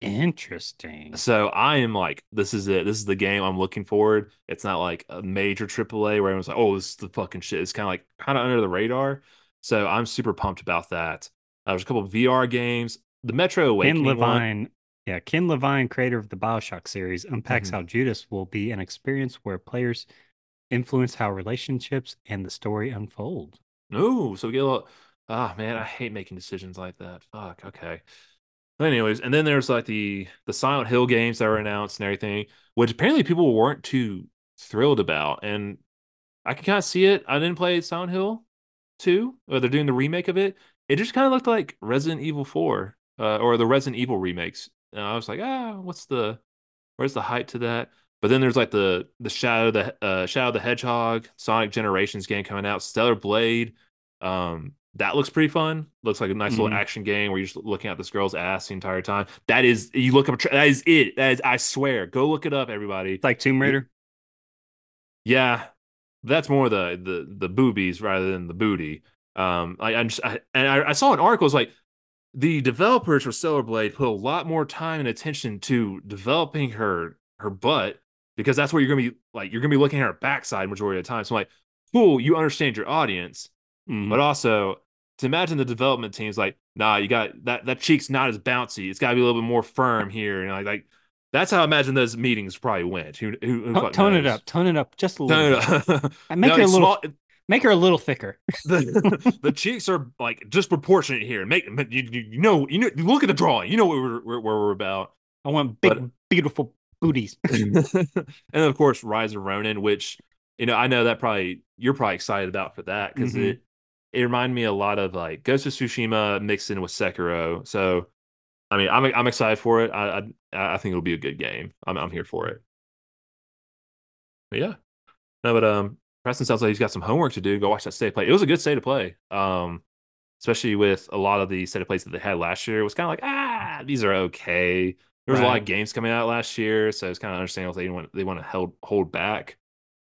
Interesting. So I am like, this is it. This is the game I'm looking forward. It's not like a major AAA where everyone's like, oh, this is the fucking shit. It's kind of like kind of under the radar. So I'm super pumped about that. Uh, there's a couple of VR games. The Metro Awakening Ken Levine, one. Yeah, Ken Levine, creator of the Bioshock series, unpacks Mhm. how Judas will be an experience where players influence how relationships and the story unfold. Ooh, so we get a little. Ah, man, I hate making decisions like that. Fuck. Okay. But anyways, and then there's like the the Silent Hill games that were announced and everything, which apparently people weren't too thrilled about, and I can kind of see it. I didn't play Silent Hill 2, or they're doing the remake of it. It just kind of looked like Resident Evil 4, uh, or the Resident Evil remakes. And I was like, ah, what's the, where's the height to that? But then there's like the the Shadow the uh, Shadow the Hedgehog Sonic Generations game coming out, Stellar Blade. Um, that looks pretty fun. Looks like a nice little Mhm. action game where you're just looking at this girl's ass the entire time. That is, you look up, a tra- that is it. That is, I swear. Go look it up, everybody. It's like Tomb Raider. Yeah, that's more the the the boobies rather than the booty. Um, I, I'm just, I, and I, I saw an article. It's like the developers for Stellar Blade put a lot more time and attention to developing her her butt because that's where you're gonna be like you're gonna be looking at her backside majority of the time. So I'm like, cool, you understand your audience, Mhm. but also to imagine the development team's like, nah, you got that that cheek's not as bouncy. It's got to be a little bit more firm here, and like, like that's how I imagine those meetings probably went. Who who, who tone it up. Tone it up just a little. Tone bit. it up. And make No, her a little. small- Make her a little thicker. the the cheeks are like disproportionate here. Make you, you know you know look at the drawing. You know what we're where, where we're about. I want big, But- beautiful booties. and of course Rise of Ronin, which you know I know that probably you're probably excited about for that because Mhm. it it reminded me a lot of like Ghost of Tsushima mixed in with Sekiro. So I mean I'm I'm excited for it. I I, I think it'll be a good game. I'm I'm here for it. But yeah. No, but um Preston sounds like he's got some homework to do. Go watch that state of play. It was a good state of play. Um especially with a lot of the state of plays that they had last year. It was kind of like, ah, these are okay. There was a lot of games coming out last year, so it's kind of understandable if they want they want to hold hold back.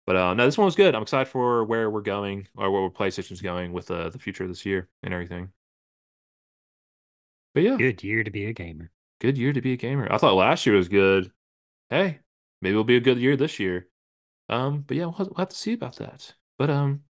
But uh, no, this one was good. I'm excited for where we're going or where PlayStation's going with uh, the future of this year and everything. But yeah. Good year to be a gamer. Good year to be a gamer. I thought last year was good. Hey, maybe it'll be a good year this year. Um, but yeah, we'll have, we'll have to see about that. But um,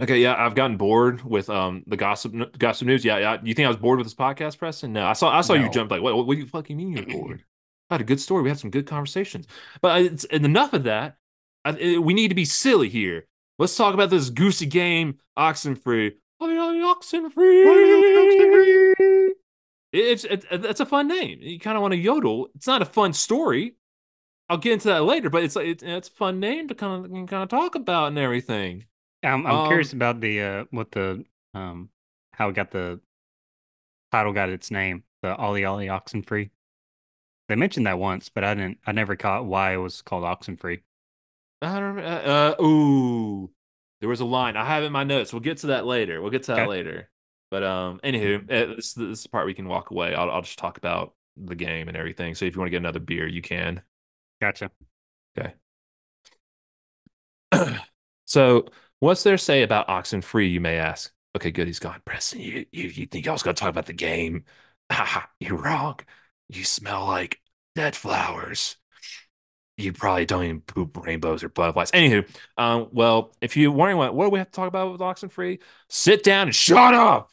okay, yeah, I've gotten bored with um the gossip gossip news. Yeah, yeah. You think I was bored with this podcast, Preston? No, I saw I saw you jump like, what? What, do you fucking mean you're bored? I had a good story. We had some good conversations. But it's and enough of that. I, it- we need to be silly here. Let's talk about this goosey game, Oxenfree. Oxenfree. It's it, it's a fun name. You kind of want to yodel. It's not a fun story. I'll get into that later, but it's it's it's a fun name to kind of kind of talk about and everything. I'm, I'm curious Um, about the uh, what the um, how it got the title got its name, the Ollie Ollie Oxen Free. They mentioned that once, but I didn't. I never caught why it was called Oxenfree. I don't remember. Uh, uh, ooh, there was a line. I have it in my notes. We'll get to that later. We'll get to that Okay. later. But um, anywho, uh, this, this is the part we can walk away. I'll I'll just talk about the game and everything. So if you want to get another beer, you can. Gotcha. Okay. so what's there say about Oxenfree? You may ask. Okay, good. He's gone. Preston, you you, you think going to talk about the game? You're wrong. You smell like dead flowers. You probably don't even poop rainbows or butterflies. Anywho, um, well, if you're wondering what what do we have to talk about with Oxenfree, sit down and shut up.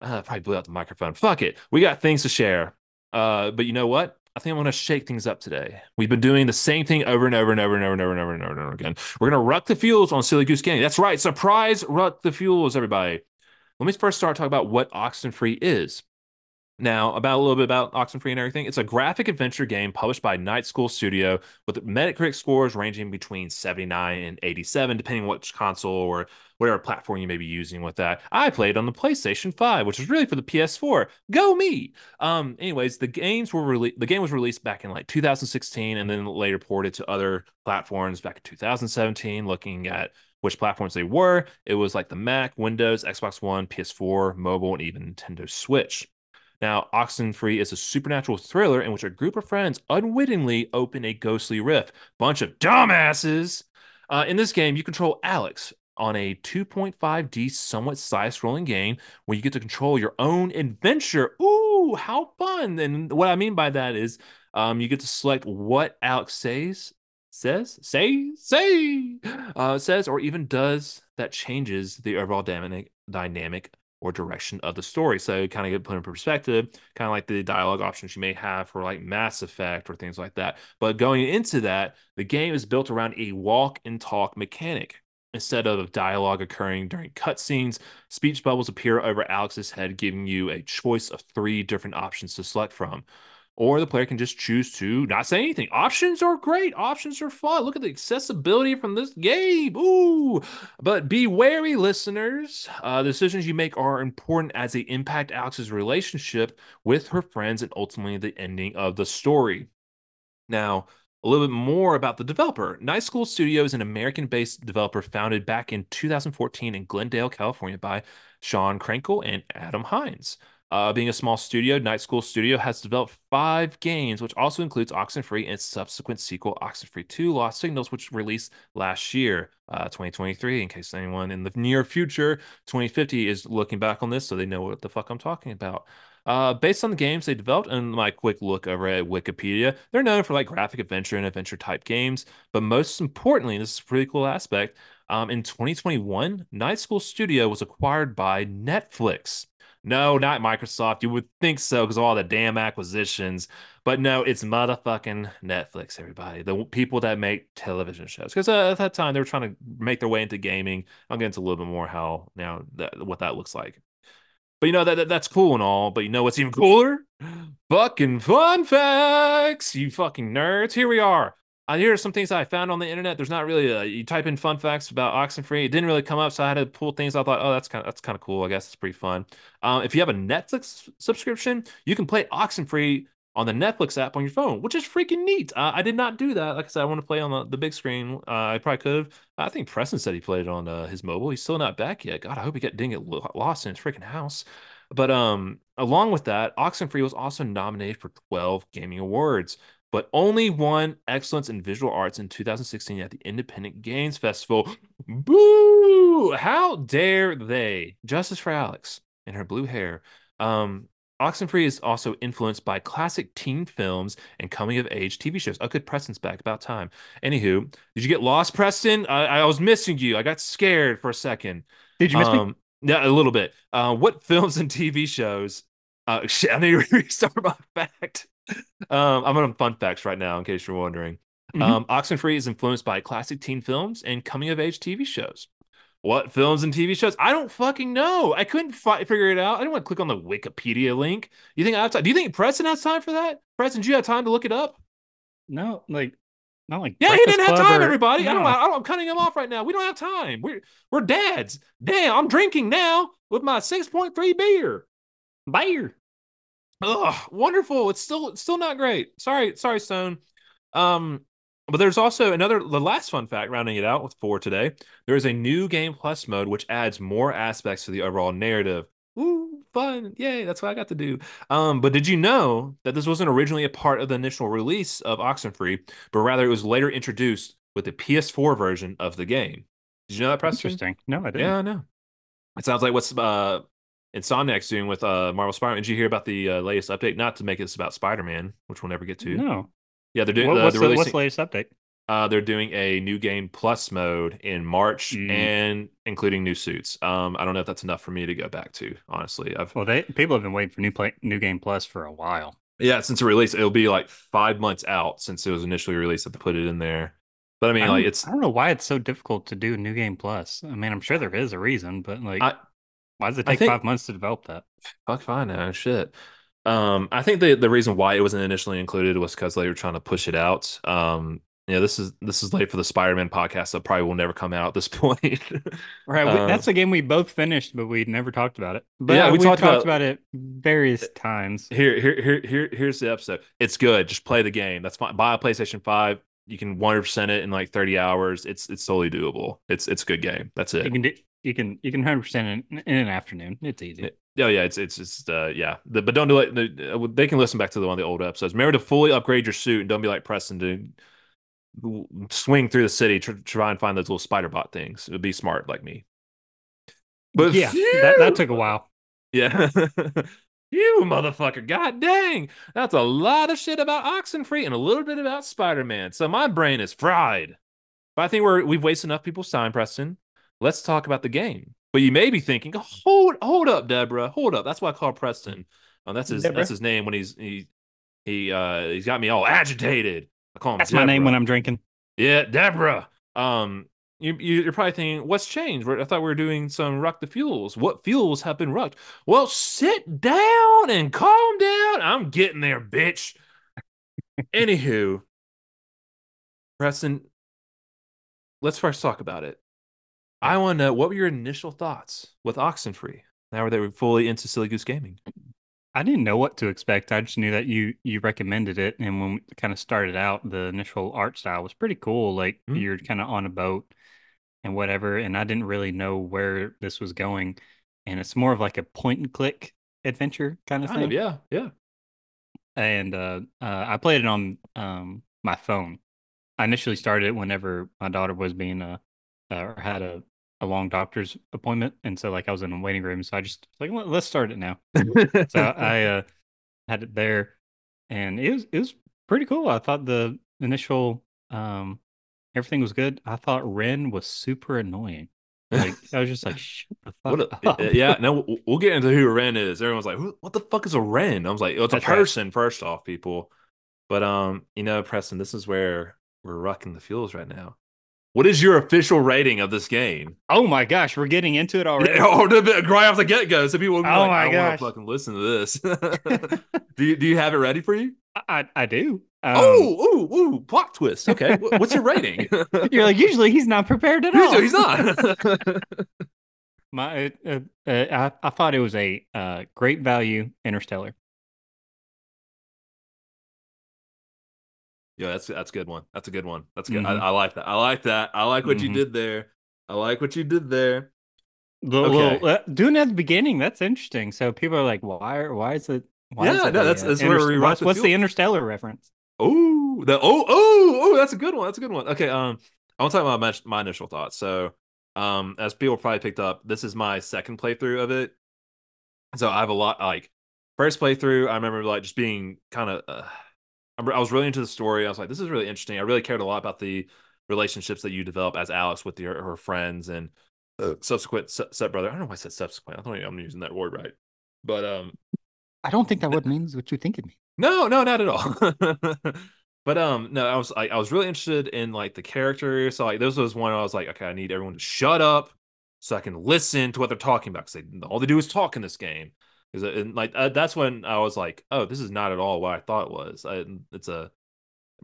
Uh, probably blew out the microphone. Fuck it. We got things to share. Uh, but you know what? I think I'm going to shake things up today. We've been doing the same thing over and over and over and over and over and over and over, and over again. We're going to ruck the fuels on Silly Goose Gaming. That's right. Surprise ruck the fuels, everybody. Let me first start talking about what Oxenfree is. Now, about a little bit about Oxenfree and everything. It's a graphic adventure game published by Night School Studio with Metacritic scores ranging between 79 and 87, depending which console or whatever platform you may be using with that. I played on the PlayStation 5, which is really for the PS4. Go me! Um, anyways, the games were released the game was released back in like 2016 and then later ported to other platforms back in 2017, looking at which platforms they were. It was like the Mac, Windows, Xbox One, PS4, mobile, and even Nintendo Switch. Now, Oxenfree is a supernatural thriller in which a group of friends unwittingly open a ghostly rift. Bunch of dumbasses. Uh, in this game, you control Alex on a 2.5D somewhat side-scrolling game where you get to control your own adventure. Ooh, how fun! And what I mean by that is um, you get to select what Alex says, says, say, say, uh, says, or even does that changes the overall dynamic dynamic or direction of the story. So kind of get put in perspective, kind of like the dialogue options you may have for like Mass Effect or things like that. But going into that, the game is built around a walk and talk mechanic. Instead of dialogue occurring during cutscenes, speech bubbles appear over Alex's head, giving you a choice of three different options to select from or the player can just choose to not say anything. Options are great. Options are fun. Look at the accessibility from this game. Ooh, but be wary, listeners. Uh, decisions you make are important as they impact Alex's relationship with her friends and ultimately the ending of the story. Now, a little bit more about the developer. Night School Studio is an American based developer founded back in 2014 in Glendale, California by Sean Krankel and Adam Hines. Uh, being a small studio, Night School Studio has developed five games, which also includes Oxenfree and subsequent sequel, Oxenfree 2 Lost Signals, which released last year, uh, 2023. In case anyone in the near future, 2050, is looking back on this, so they know what the fuck I'm talking about. Uh, based on the games they developed and my quick look over at Wikipedia, they're known for like graphic adventure and adventure type games. But most importantly, this is a pretty cool aspect. Um, in 2021, Night School Studio was acquired by Netflix. No, not Microsoft. You would think so because of all the damn acquisitions. But no, it's motherfucking Netflix, everybody. The people that make television shows. Because uh, at that time, they were trying to make their way into gaming. I'll get into a little bit more how now that what that looks like. But you know that, that that's cool and all. But you know what's even cooler? Fucking fun facts, you fucking nerds. Here we are. Uh, here are some things I found on the internet. There's not really a, you type in fun facts about Oxenfree. It didn't really come up, so I had to pull things. I thought, oh, that's kind of that's kind of cool. I guess it's pretty fun. Um, if you have a Netflix subscription, you can play Oxenfree on the Netflix app on your phone, which is freaking neat. Uh, I did not do that. Like I said, I want to play on the, the big screen. Uh, I probably could have. I think Preston said he played it on uh, his mobile. He's still not back yet. God, I hope he get, didn't get lost in his freaking house. But um, along with that, Oxenfree was also nominated for 12 gaming awards but only won excellence in visual arts in 2016 at the Independent Games Festival. Boo! How dare they? Justice for Alex and her blue hair. Um, Oxenfree is also influenced by classic teen films and coming of age TV shows. Oh, good, Preston's back. About time. Anywho, did you get lost, Preston? I, I was missing you. I got scared for a second. Did you miss um, me? Yeah, a little bit. Uh, what films and TV shows? Uh, shit, I need to restart my fact um, I'm on fun facts right now, in case you're wondering. Mm-hmm. Um, Oxenfree is influenced by classic teen films and coming of age TV shows. What films and TV shows? I don't fucking know. I couldn't fi- figure it out. I didn't want to click on the Wikipedia link. You think I have time? Do you think Preston has time for that? Preston, do you have time to look it up? No, like not like yeah, he didn't have time. Or... Everybody, no. I don't. I am cutting him off right now. We don't have time. We're we're dads. Damn, I'm drinking now with my six point three beer. Beer. Oh, wonderful. It's still it's still not great. Sorry, sorry, Stone. Um, but there's also another the last fun fact rounding it out with four today. There is a new game plus mode which adds more aspects to the overall narrative. Ooh, fun. Yay, that's what I got to do. Um, but did you know that this wasn't originally a part of the initial release of Oxenfree, but rather it was later introduced with the PS4 version of the game? Did you know that, Preston? Interesting. No, I didn't. Yeah, I know. It sounds like what's uh Insomniac's doing with uh Marvel Spider-Man. Did you hear about the uh, latest update? Not to make this about Spider-Man, which we'll never get to. No. Yeah, they're doing. What, uh, what's, they're the, what's the latest update? Uh, they're doing a new game plus mode in March mm. and including new suits. Um, I don't know if that's enough for me to go back to. Honestly, I've well, they people have been waiting for new play new game plus for a while. Yeah, since the release, it'll be like five months out since it was initially released. to put it in there. But I mean, I like it's I don't know why it's so difficult to do new game plus. I mean, I'm sure there is a reason, but like I, why does it take think, five months to develop that? Fuck fine now, shit. Um, I think the the reason why it wasn't initially included was because they were trying to push it out. Um, yeah, this is this is late for the Spider-Man podcast, so probably will never come out at this point. Right. we, Um, that's a game we both finished, but we never talked about it. But Yeah, we we talked talked, about- about, it various times. here, here, here, here, here's the episode. It's good. Just play the game. That's fine. Buy a PlayStation Five. You can 100 percent it in like 30 hours. It's it's totally doable. It's it's a good game. That's You it. can do, you can you can hundred percent in, in an afternoon. It's easy. Oh yeah, it's it's just uh yeah. The, but don't do it. the- They can listen back to the one of the old episodes. Remember to fully upgrade your suit and don't be like Preston to swing through the city to try and find those little spider bot things. It would be smart like me. But yeah, that, that took a while. Yeah. you motherfucker. God dang. That's a lot of shit about Oxenfree and a little bit about Spider-Man. So my brain is fried. But I think we're we've wasted enough people's time, Preston. Let's talk about the game. But you may be thinking, hold hold up, Deborah. Hold up. That's why I call Preston. Oh, that's his Deborah? that's his name when he's he he uh he's got me all agitated. I call him That's my name when I'm drinking. Yeah, Deborah. Um, you, you- you're probably thinking, what's changed? I thought we were doing some ruck the fuels. What fuels have been rucked? Well, sit down and calm down. I'm getting there, bitch. Anywho, Preston, let's first talk about it. I want to know what were your initial thoughts with Oxenfree now that we're fully into Silly Goose Gaming? I didn't know what to expect. I just knew that you you recommended it, and when we kind of started out, the initial art style was pretty cool. Like Mhm. you're kind of on a boat and whatever, and I didn't really know where this was going. And it's more of like a point and click adventure kind of Kind thing. of, yeah, yeah. and uh, uh, I played it on um, my phone. I initially started it whenever my daughter was being a uh, or had a, a long doctor's appointment, and so like I was in a waiting room, so I just like "Let- let's start it now. So I uh, had it there, and it was it was pretty cool. I thought the initial um, everything was good. I thought Ren was super annoying. Like I was just like, shut the fuck What a, up. uh, yeah, Now we'll- get into who a Ren is. Everyone's like, what the fuck is a Ren? I was like, oh, it's a That's right. person, first off, people. But um, you know, Preston, this is where we're rucking the fuels right now. What is your official rating of this game? Oh my gosh, we're getting into it already. Oh, the bit- right off the get go, so people will be Oh like, my I gosh. to fucking listen to this. do you do you have it ready for you? I I do. Um, oh, ooh, ooh, plot twist. Okay, what's your rating? You're like usually he's not prepared at all. Usually he's not. My, uh, uh, I, I thought it was a uh, great value Interstellar. Yeah, that's that's a good one. That's a good one. That's good. I, Mhm. I like that. I like that. I like what you Mhm. did there. I like what you did there. The, Okay. little- uh, doing at the beginning, that's interesting. So people are like, why? Are, why is it? Why is Yeah, it no, a, that's- uh, that's where we rock what's, the what's the. Interstellar reference? Oh, the oh oh oh, that's a good one. That's a good one. Okay, um, I want to talk about my, my initial thoughts. So, um, as people probably picked up, this is my second playthrough of it. So I have a lot like first playthrough. I remember like just being kind of. Uh, I I was really into the story. I was like, this is really interesting. I really cared a lot about the relationships that you develop as Alex with your her friends and uh, subsequent step brother. I don't know why I said subsequent. I don't think I'm using that word right. But um, I don't think that word means what you think it means. no, no, not at all. but um, no, I was like, I was really interested in like the character. So like, this was one I was like, okay, I need everyone to shut up so I can listen to what they're talking about. Because they, all they do is talk in this game. Is and like uh, that's when I was like, oh, this is not at all what I thought it was. I, it's a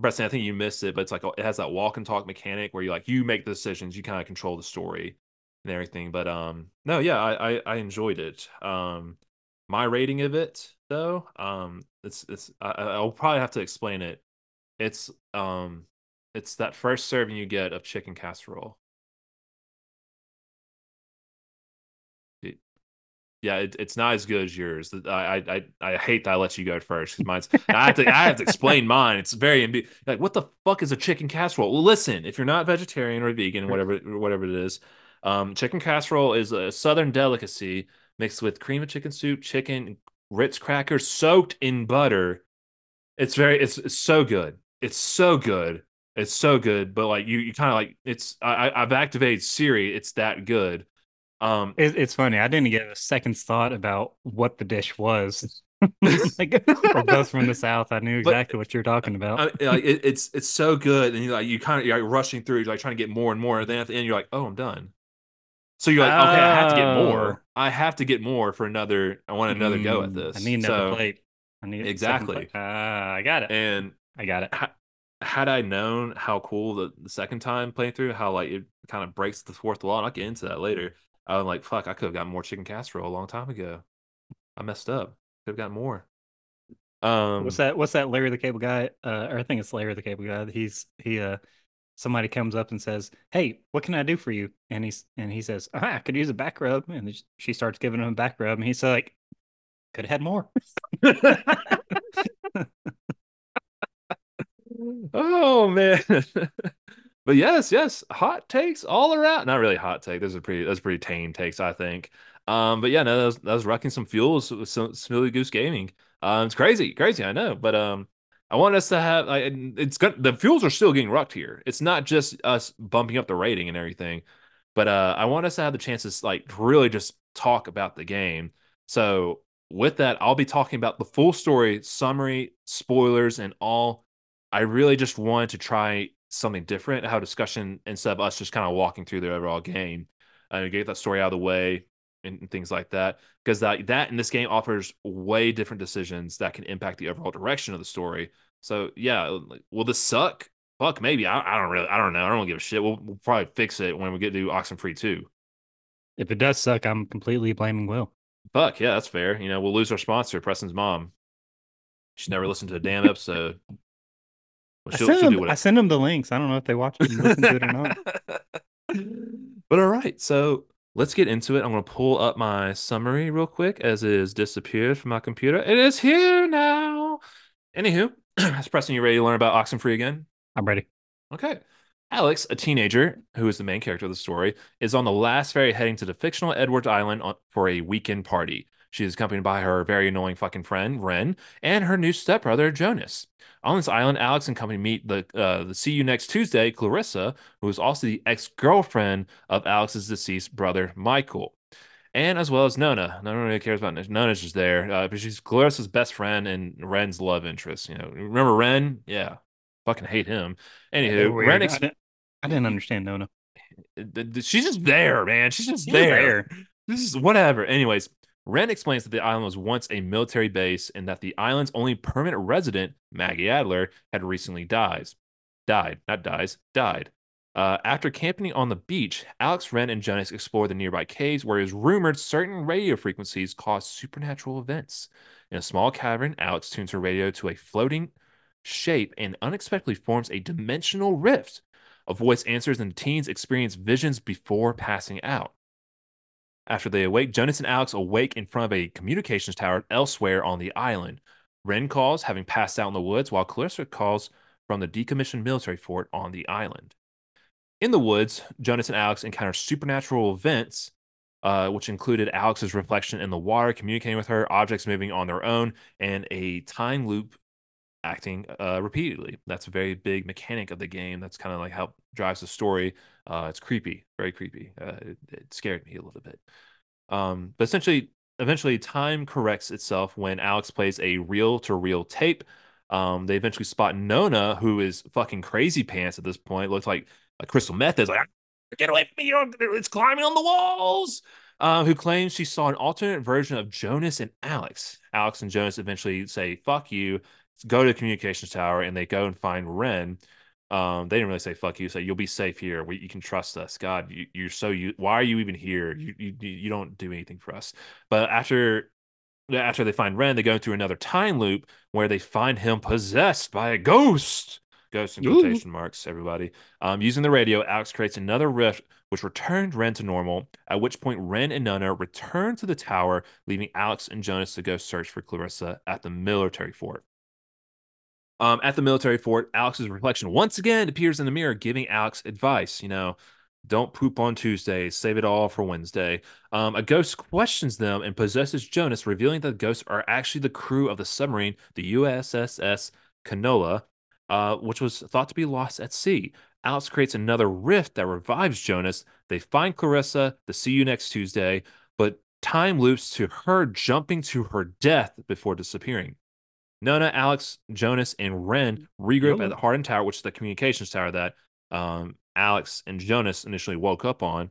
Preston, I think you missed it, but it's like it has that walk and talk mechanic where you like you make the decisions, you kind of control the story and everything. But um, no, yeah, I I, I enjoyed it. Um, my rating of it though, um, it's it's I- I'll probably have to explain it. It's um, it's that first serving you get of chicken casserole. Yeah, it, it's not as good as yours. I I I, hate that I let you go first because mine's. I have to I have to explain mine. It's very ambi- like what the fuck is a chicken casserole? Well, listen, if you're not vegetarian or vegan, whatever whatever it is, um, chicken casserole is a southern delicacy mixed with cream of chicken soup, chicken, Ritz crackers soaked in butter. It's very it's, it's so good. It's so good. It's so good. But like you you kind of like it's I I- I've activated Siri. It's that good. Um, It, it's funny. I didn't get a second's thought about what the dish was. like we're both from the south. I knew But- exactly what you're talking about. I, like it, it's it's so good, and you like you kind of you're like rushing through, you're like trying to get more and more, and then at the end you're like, oh, I'm done. So you're like, okay, I have to get Oh. more. I have to get more for another. I want another go at Mm, this. I need another so, plate. I need Exactly. Ah, I got it. And I got it. ha- had I known how cool the, the second time playing through, how like it kind of breaks the fourth wall, and I'll get into that later. I'm like, fuck, I could have gotten more chicken casserole a long time ago. I messed up. Could have gotten more. Um, What's that? What's that? Larry the Cable Guy? Uh, or I think it's Larry the Cable Guy. He's he uh somebody comes up and says, "Hey, what can I do for you?" And he's and he says, ah, "I could use a back rub." And she starts giving him a back rub, and he's like, "Could have had more." oh man. but yes, yes, hot takes all around. Not really hot take. Those are pretty. Are pretty tame takes, I think. Um, but yeah, no, that was, that was wrecking some fuels with some Smiley Goose Gaming. Um, it's crazy, crazy, I know, but um, I want us to have. Like, it's good. The fuels are still getting rucked here. It's not just us bumping up the rating and everything, but uh, I want us to have the chances, like, to really just talk about the game. So with that, I'll be talking about the full story, summary, spoilers, and all. I really just wanted to try something different, how discussion instead of us just kind of walking through the overall game, and uh, get that story out of the way and, and things like that. Because that that in this game offers way different decisions that can impact the overall direction of the story. So yeah, will this suck? Fuck, maybe. I, I don't really. I don't know. I don't give a shit. We'll, we'll probably fix it when we get to Oxenfree two. If it does suck, I'm completely blaming Wil. Fuck yeah, that's fair. You know, we'll lose our sponsor, Preston's mom. She's never listened to a damn episode. Well, I she'll, send, she'll them, I send them the links. I don't know if they watch it and listen to it or not. but all right, so let's get into it. I'm going to pull up my summary real quick as it has disappeared from my computer. It is here now. Anywho, Preston, you ready to learn about Oxenfree again? I'm ready. Okay. Alex, a teenager who is the main character of the story, is on the last ferry heading to the fictional Edwards Island for a weekend party. She is accompanied by her very annoying fucking friend, Ren, and her new stepbrother, Jonas. On this island, Alex and company meet the uh, the See You Next Tuesday, Clarissa, who is also the ex girlfriend of Alex's deceased brother, Michael. And as well as Nona. No one really cares about Nona. Nona's just there, uh, but she's Clarissa's best friend and Ren's love interest. You know, remember Ren? Yeah, fucking hate him. Anywho. Ren I, didn't, I didn't understand Nona. she's just there, man. She's just She's there. This is whatever. Anyways, Ren explains that the island was once a military base and that the island's only permanent resident, Maggie Adler, had recently dies. Died, not dies, died. Uh, after camping on the beach, Alex, Ren, and Jonas explore the nearby caves where it is rumored certain radio frequencies cause supernatural events. In a small cavern, Alex tunes her radio to a floating shape and unexpectedly forms a dimensional rift. A voice answers, and teens experience visions before passing out. After they awake, Jonas and Alex awake in front of a communications tower elsewhere on the island. Ren calls, having passed out in the woods, while Clarissa calls from the decommissioned military fort on the island. In the woods, Jonas and Alex encounter supernatural events, uh, which included Alex's reflection in the water, communicating with her, objects moving on their own, and a time loop acting uh, repeatedly. That's a very big mechanic of the game. That's kind of like how drives the story. Uh, it's creepy, very creepy. Uh, it, it scared me a little bit. Um, but essentially, eventually, time corrects itself when Alex plays a reel to reel tape. Um, they eventually spot Nona, who is fucking crazy pants at this point. Looks like a crystal meth is like, "Ah, get away from me! It's climbing on the walls. Uh, who claims she saw an alternate version of Jonas and Alex. Alex and Jonas eventually say, fuck you, go to the communications tower, and they go and find Ren. Um, they didn't really say fuck you. Say you'll be safe here. We, you can trust us. God, you, you're so you. Why are you even here? You, you you don't do anything for us. But after after they find Ren, they go through another time loop where they find him possessed by a ghost. Ghost in Ooh. quotation marks, everybody. Um, using the radio, Alex creates another rift which returned Ren to normal. At which point, Ren and Nona return to the tower, leaving Alex and Jonas to go search for Clarissa at the military fort. Um, at the military fort, Alex's reflection once again appears in the mirror, giving Alex advice. You know, don't poop on Tuesday, save it all for Wednesday. Um, a ghost questions them and possesses Jonas, revealing that the ghosts are actually the crew of the submarine, the USSS Kanaloa, uh, which was thought to be lost at sea. Alex creates another rift that revives Jonas. They find Clarissa, the see you next Tuesday, but time loops to her jumping to her death before disappearing. Nona, Alex, Jonas, and Ren regroup at the Hardin Tower, which is the communications tower that um, Alex and Jonas initially woke up on.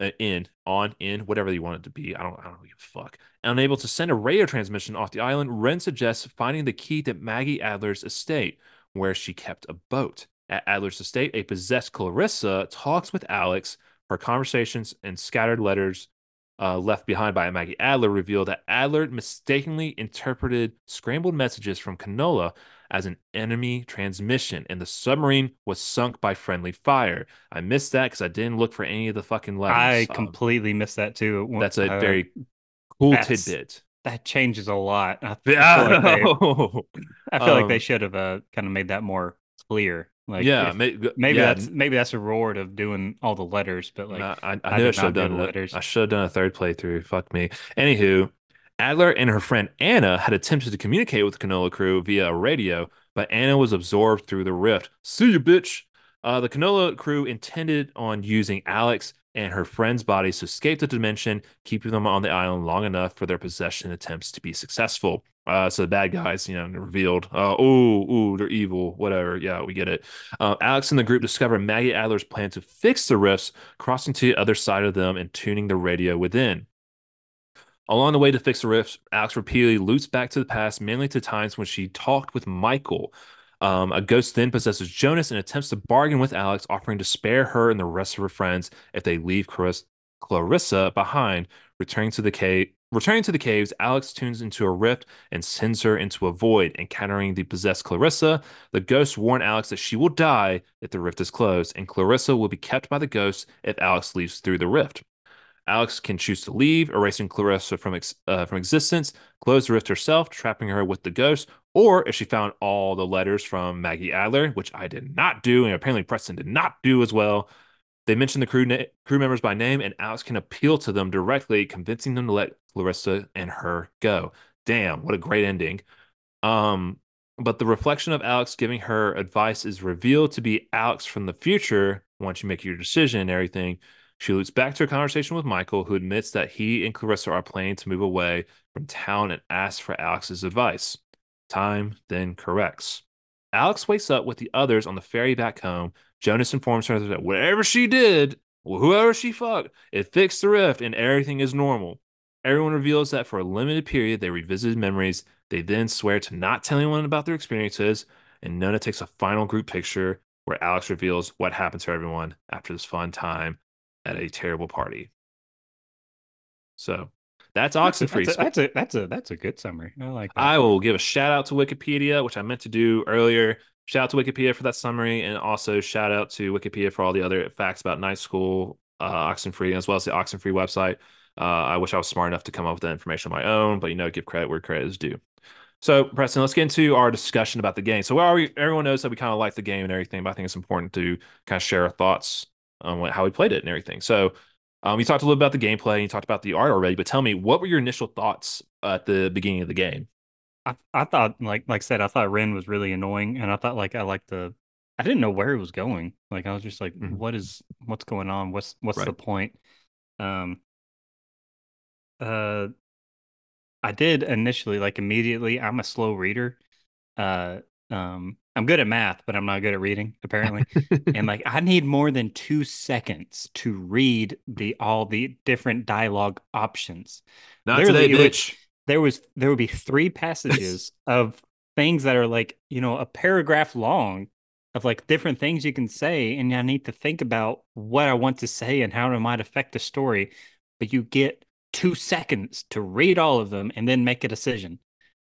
uh, in, on, in, whatever you want it to be. I don't, I don't give a fuck. Unable to send a radio transmission off the island, Ren suggests finding the key to Maggie Adler's estate, where she kept a boat. At Adler's estate, a possessed Clarissa talks with Alex. Her conversations and scattered letters uh, left behind by Maggie Adler reveal that Adler mistakenly interpreted scrambled messages from Kanaloa as an enemy transmission, and the submarine was sunk by friendly fire. I missed that because I didn't look for any of the fucking letters. I Um, completely missed that too. That's a uh, very cool tidbit. that changes a lot. I, f- I Yeah, feel like they. I feel like they Um, should have uh, kind of made that more clear. Like, yeah, if- may- maybe yeah, that's maybe that's a reward of doing all the letters, but like No, I, I, I knew I should have done letters. I should have done a third playthrough. Fuck me. Anywho, Adler and her friend Anna had attempted to communicate with the Kanaloa crew via a radio, but Anna was absorbed through the rift. See you, bitch. Uh, the Kanaloa crew intended on using Alex and her friend's bodies to escape the dimension, keeping them on the island long enough for their possession attempts to be successful. Uh, so the bad guys, you know, revealed, uh, oh, ooh, they're evil, whatever. Yeah, we get it. Uh, Alex and the group discover Maggie Adler's plan to fix the rifts, crossing to the other side of them and tuning the radio within. Along the way to fix the rifts, Alex repeatedly loops back to the past, mainly to times when she talked with Michael. Um, a ghost then possesses Jonas and attempts to bargain with Alex, offering to spare her and the rest of her friends if they leave Claris- Clarissa behind. Returning to the cave, returning to the caves, Alex tunes into a rift and sends her into a void. Encountering the possessed Clarissa, the ghosts warn Alex that she will die if the rift is closed, and Clarissa will be kept by the ghosts if Alex leaves through the rift. Alex can choose to leave, erasing Clarissa from ex- uh, from existence, close the rift herself, trapping her with the ghost, or if she found all the letters from Maggie Adler, which I did not do, and apparently Preston did not do as well. They mention the crew na- crew members by name, and Alex can appeal to them directly, convincing them to let Clarissa and her go. Damn, what a great ending. Um, but the reflection of Alex giving her advice is revealed to be Alex from the future once you make your decision and everything. She loops back to her conversation with Michael, who admits that he and Clarissa are planning to move away from town and asks for Alex's advice. Time then corrects. Alex wakes up with the others on the ferry back home. Jonas informs her that whatever she did, whoever she fucked, it fixed the rift and everything is normal. Everyone reveals that for a limited period they revisited memories. They then swear to not tell anyone about their experiences, and Nona takes a final group picture where Alex reveals what happened to everyone after this fun time at a terrible party. So that's Oxenfree. that's a, that's a that's a that's a good summary. I like that. I will give a shout out to Wikipedia, which I meant to do earlier. Shout out to Wikipedia for that summary, and also shout out to Wikipedia for all the other facts about Night School, uh, Oxenfree, as well as the Oxenfree website. Uh, I wish I was smart enough to come up with that information on my own, but you know, give credit where credit is due. So, Preston, let's get into our discussion about the game. So, we everyone knows that we kind of like the game and everything, but I think it's important to kind of share our thoughts on what, how we played it and everything. So, um, you talked a little bit about the gameplay and you talked about the art already, but tell me, what were your initial thoughts at the beginning of the game? I, I thought like like I said, I thought Ren was really annoying, and I thought like I liked the. I didn't know where it was going. Like I was just like, Mhm. what is what's going on? What's what's the point? Um. Uh, I did initially like immediately. I'm a slow reader. Uh, um, I'm good at math, but I'm not good at reading apparently. and like I need more than two seconds to read the all the different dialogue options. Not Literally, today, it would- bitch. there was there would be three passages of things that are like you know a paragraph long of like different things you can say and i need to think about what i want to say and how it might affect the story but you get two seconds to read all of them and then make a decision.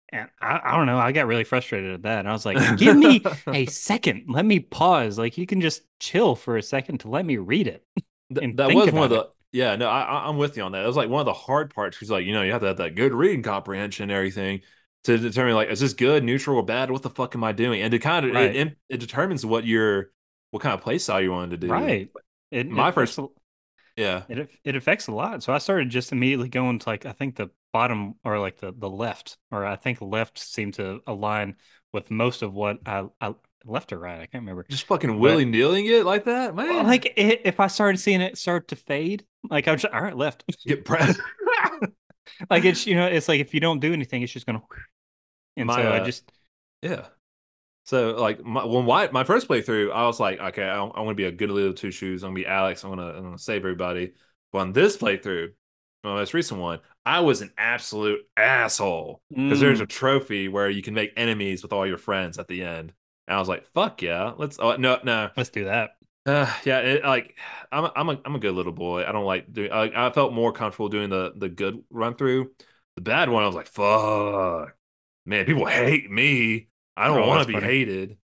And i, I don't know i got really frustrated at that. And i was like give me a second. Let me pause. Like you can just chill for a second to let me read it Th- that was one of the about yeah no I, i'm with you on that. It was like one of the hard parts. Because like you know you have to have that good reading comprehension and everything to determine like is this good neutral or bad? What the fuck am i doing? And it kind of Right. it, it, it determines what your what kind of play style you wanted to do. Right. It, My it first- yeah It it affects a lot. So I started just immediately going to like I think the bottom or like the the left or I think left seemed to align with most of what I, I left or right. I can't remember. just fucking willy-nilling it like that man Well, like i if I started seeing it start to fade, like I was just, all right left. get pressed like it's you know it's like if you don't do anything, it's just gonna. And My, so I uh, just Yeah. So like my when my, my first playthrough, I was like, okay, I, I want to be a good little two shoes. I'm gonna be Alex. I'm gonna I'm gonna save everybody. But on this playthrough, my most recent one, I was an absolute asshole because there's a Mm. trophy where you can make enemies with all your friends at the end. And I was like, "Fuck yeah, let's." Oh, no, no, Let's do that. uh, yeah, it, like I'm a, I'm a I'm a good little boy. I don't like doing. I, I felt more comfortable doing the the good run through. The bad one, I was like, "Fuck, man, people hate me. I don't Oh, want to be funny. hated,"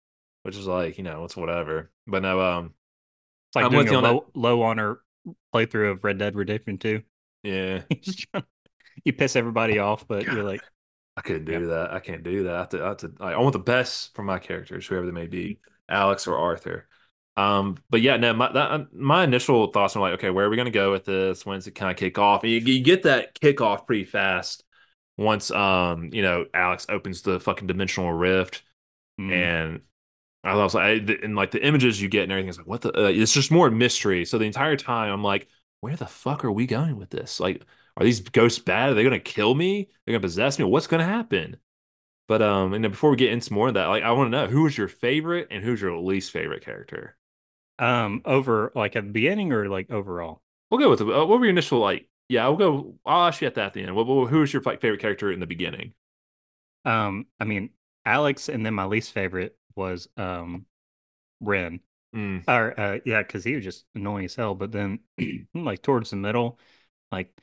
which is like, you know, it's whatever. But no, um, It's like I'm doing with a on that. low, low honor playthrough of Red Dead Redemption 2. yeah, you piss everybody off, but you're like, I couldn't do Yep. that. I can't do that. I have to, I, have to, I want the best for my characters, whoever they may be, Alex or Arthur. Um, but yeah, no, my that, my initial thoughts are like, okay, where are we gonna go with this? When's it kind of kick off? And you, you get that kickoff pretty fast once, um, you know, Alex opens the fucking dimensional rift, mm, and I was like, I, and like the images you get and everything is like, what the? Uh, it's just more mystery. So the entire time, I'm like, where the fuck are we going with this? Like, are these ghosts bad? Are they gonna kill me? They're gonna possess me? What's gonna happen? But um, and then before we get into more of that, like, I want to know who was your favorite and who's your least favorite character. um, over like at the beginning or like overall? We'll go with the, uh, what were your initial like? Yeah, I'll go. I'll ask you at that at the end. What, who was your like, favorite character in the beginning? Um, I mean, Alex, and then my least favorite was um, Ren. Mm. Or uh, yeah, because he was just annoying as hell. But then, like towards the middle, like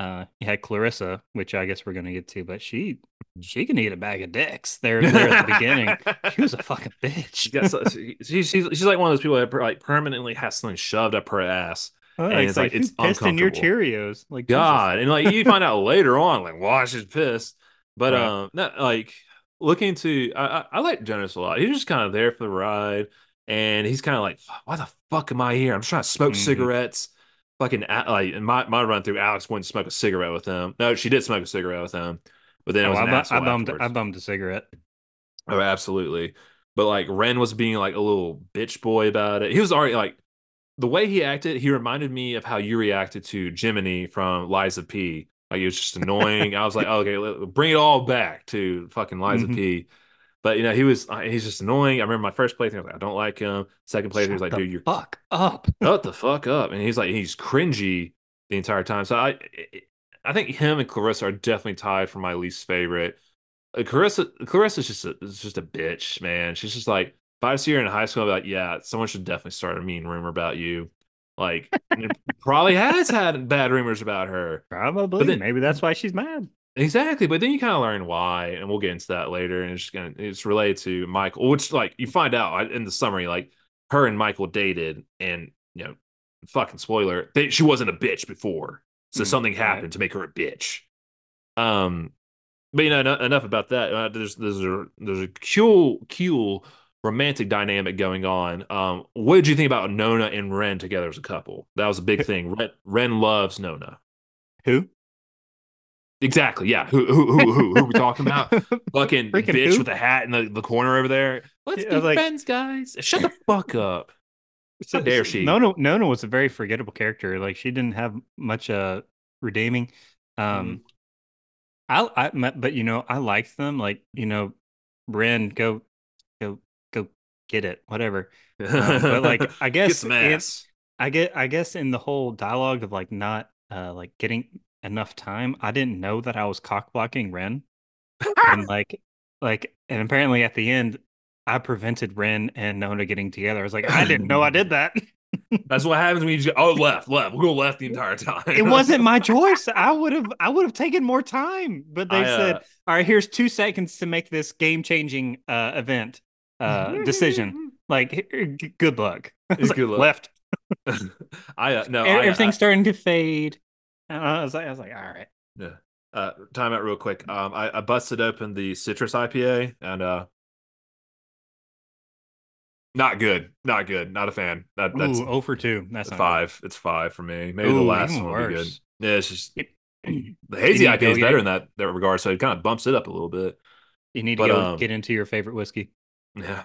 uh, you had Clarissa, which I guess we're gonna get to, but she she can eat a bag of dicks there there at the beginning. She was a fucking bitch. She she, she's she's she's like one of those people that like permanently has something shoved up her ass. Oh, and it's like, who it's pissed in your. Cheerios. Like Jesus. God, and like you find out later on, like why she's pissed. But Right. um, not like looking to I, I I like Jonas a lot. He's just kind of there for the ride, and he's kind of like, why the fuck am I here? I'm just trying to smoke Mhm. cigarettes. Fucking like in my my run through, Alex wouldn't smoke a cigarette with him. No, she did smoke a cigarette with him, but then it Oh, was I, bu- I bummed I bummed a cigarette. Oh, absolutely. But like Ren was being like a little bitch boy about it. He was already like the way he acted, he reminded me of how you reacted to Jiminy from Lies of P. Like he was just annoying. I was like, okay, bring it all back to fucking Lies of Mhm. P. But you know, he was uh, he's just annoying. I remember my first playthrough, I was like, I don't like him. Second playthrough, he was like, dude, you're fuck up. shut the fuck up. And he's like, he's cringy the entire time. So I, I think him and Clarissa are definitely tied for my least favorite. Uh, Clarissa, Clarissa's just a, is just a bitch, man. She's just like, if I see her in high school, I'd be like, yeah, someone should definitely start a mean rumor about you. Like, probably has had bad rumors about her. Probably. then- Maybe that's why she's mad. Exactly, but then you kind of learn why, and we'll get into that later. And it's just gonna it's related to Michael, which like you find out in the summary, like her and Michael dated, and you know, fucking spoiler, they, she wasn't a bitch before, so Mm, something right. happened to make her a bitch. Um, but you know, eno- enough about that. Uh, there's there's a there's a cool cool romantic dynamic going on. Um, what did you think about Nona and Ren together as a couple? That was a big thing. Ren, Ren loves Nona. Who? Exactly. Yeah. Who who who who, who are we talking about? Fucking Freaking bitch who? with a hat in the, the corner over there. Let's Yeah, be like- friends, guys. Shut the fuck up. How dare she? Nona, Nona was a very forgettable character. Like she didn't have much uh redeeming. Mm-hmm. Um, I, I, but you know, I liked them. Like you know, Ren, go, get it, whatever. Um, but like, I guess, in- I get, I guess, in the whole dialogue of like not, uh, like getting enough time, I didn't know that I was cock blocking Ren, and like, like, and apparently at the end, I prevented Ren and Nona getting together. I was like, I didn't know I did that. That's what happens when you just oh left, left. We'll go left the entire time. it wasn't my choice. I would have I would have taken more time. But they I, uh, said, all right, here's two seconds to make this game changing uh event uh decision. Like good luck. I was like, Good luck. Left. I uh, no. I, Everything's starting to fade. And I was like, I was like, all right. Yeah. Uh, time out real quick. Um, I, I busted open the citrus IPA and uh, not good. Not good. Not a fan. That, that's Ooh, 0 for 2. That's It's not five. It's five for me. Maybe the last even one will be good. worse. Yeah, it's just good. the hazy You need to IPA is better get- in that that regard, so it kind of bumps it up a little bit. You need to go um, get into your favorite whiskey. Yeah,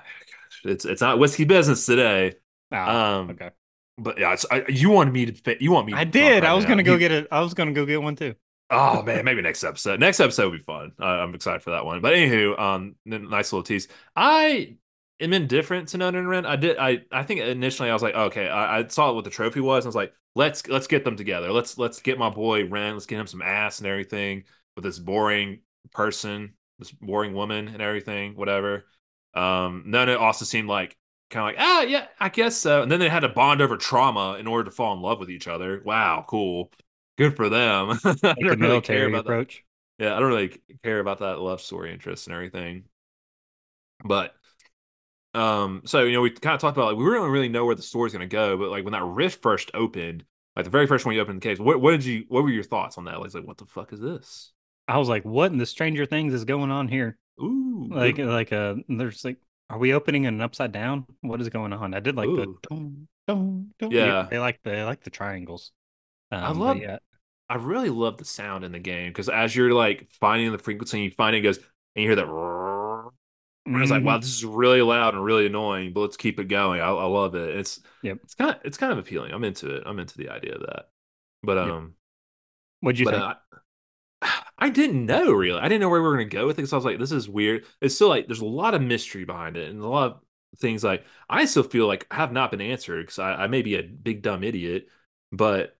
it's it's not whiskey business today. Ah, um, okay. But yeah, it's, I, you wanted me to fit. You want me? I did. talk I was now. gonna go You- get it. I was gonna go get one too. Oh man, maybe next episode. Next episode will be fun. Uh, I'm excited for that one. But anywho, um, nice little tease. I am indifferent to Nona and Ren. I did. I I think initially I was like, okay, I, I saw what the trophy was. And I was like, let's let's get them together. Let's let's get my boy Ren. Let's get him some ass and everything with this boring person, this boring woman and everything, whatever. Um, Nona it also seemed like kind of like, ah, yeah, I guess so. And then they had to bond over trauma in order to fall in love with each other. Wow, cool. Good for them. Like the don't really care about that. approach. Yeah, I don't really care about that love story interest and everything. But um, so you know, we kind of talked about like we don't really know where the story's gonna go, but like when that rift first opened, like the very first one you opened the case, what what did you what were your thoughts on that? Like, like what the fuck is this? I was like, what in the Stranger Things is going on here? Ooh, Like, good- like, uh, there's like, are we opening an upside down? What is going on? I did like the, Ooh. dun, dun, dun. Yeah. they like the, they like the triangles. Um, I love- yeah, I really love the sound in the game because as you're like finding the frequency, you find it goes and you hear that. And I was like, wow, this is really loud and really annoying, but let's keep it going. I, I love it. It's Yep. it's kind of it's kind of appealing. I'm into it. I'm into the idea of that. But Yep. um, What'd you but think? uh, I didn't know really. I didn't know where we were gonna go with it. So I was like, this is weird. It's still like there's a lot of mystery behind it and a lot of things like I still feel like have not been answered because I, I may be a big dumb idiot, but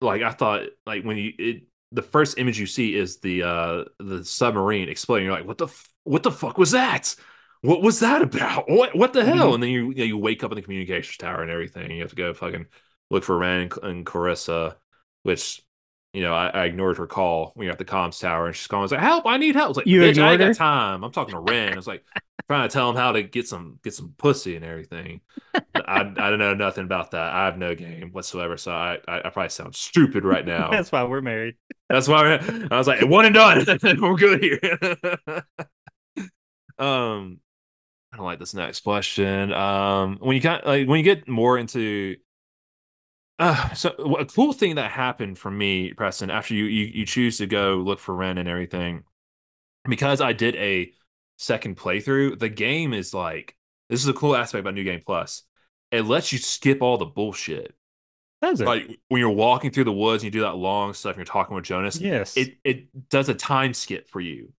like I thought like when you it the first image you see is the uh the submarine exploding. You're like, what the f- what the fuck was that? What was that about? What what the hell? Mhm. And then you you, know, you wake up in the communications tower and everything. And you have to go fucking look for Ren and, and Clarissa, which you know I, I ignored her call when you're at the comms tower, and she's calling. I was like, "Help! I need help." I was like, You "Bitch, I ain't her? got time." I'm talking to Ren. I was like trying to tell him how to get some get some pussy and everything. I I don't know nothing about that. I have no game whatsoever, so I I, I probably sound stupid right now. That's why we're married. That's why we're- I was like, one and done. we're good here. um, I don't like this next question. Um, when you got like when you get more into, uh, so a cool thing that happened for me, Preston, after you you you choose to go look for Ren and everything, because I did a second playthrough. The game is like this is a cool aspect about New Game Plus. It lets you skip all the bullshit Does it? like when you're walking through the woods and you do that long stuff and you're talking with Jonas, yes. it it does a time skip for you.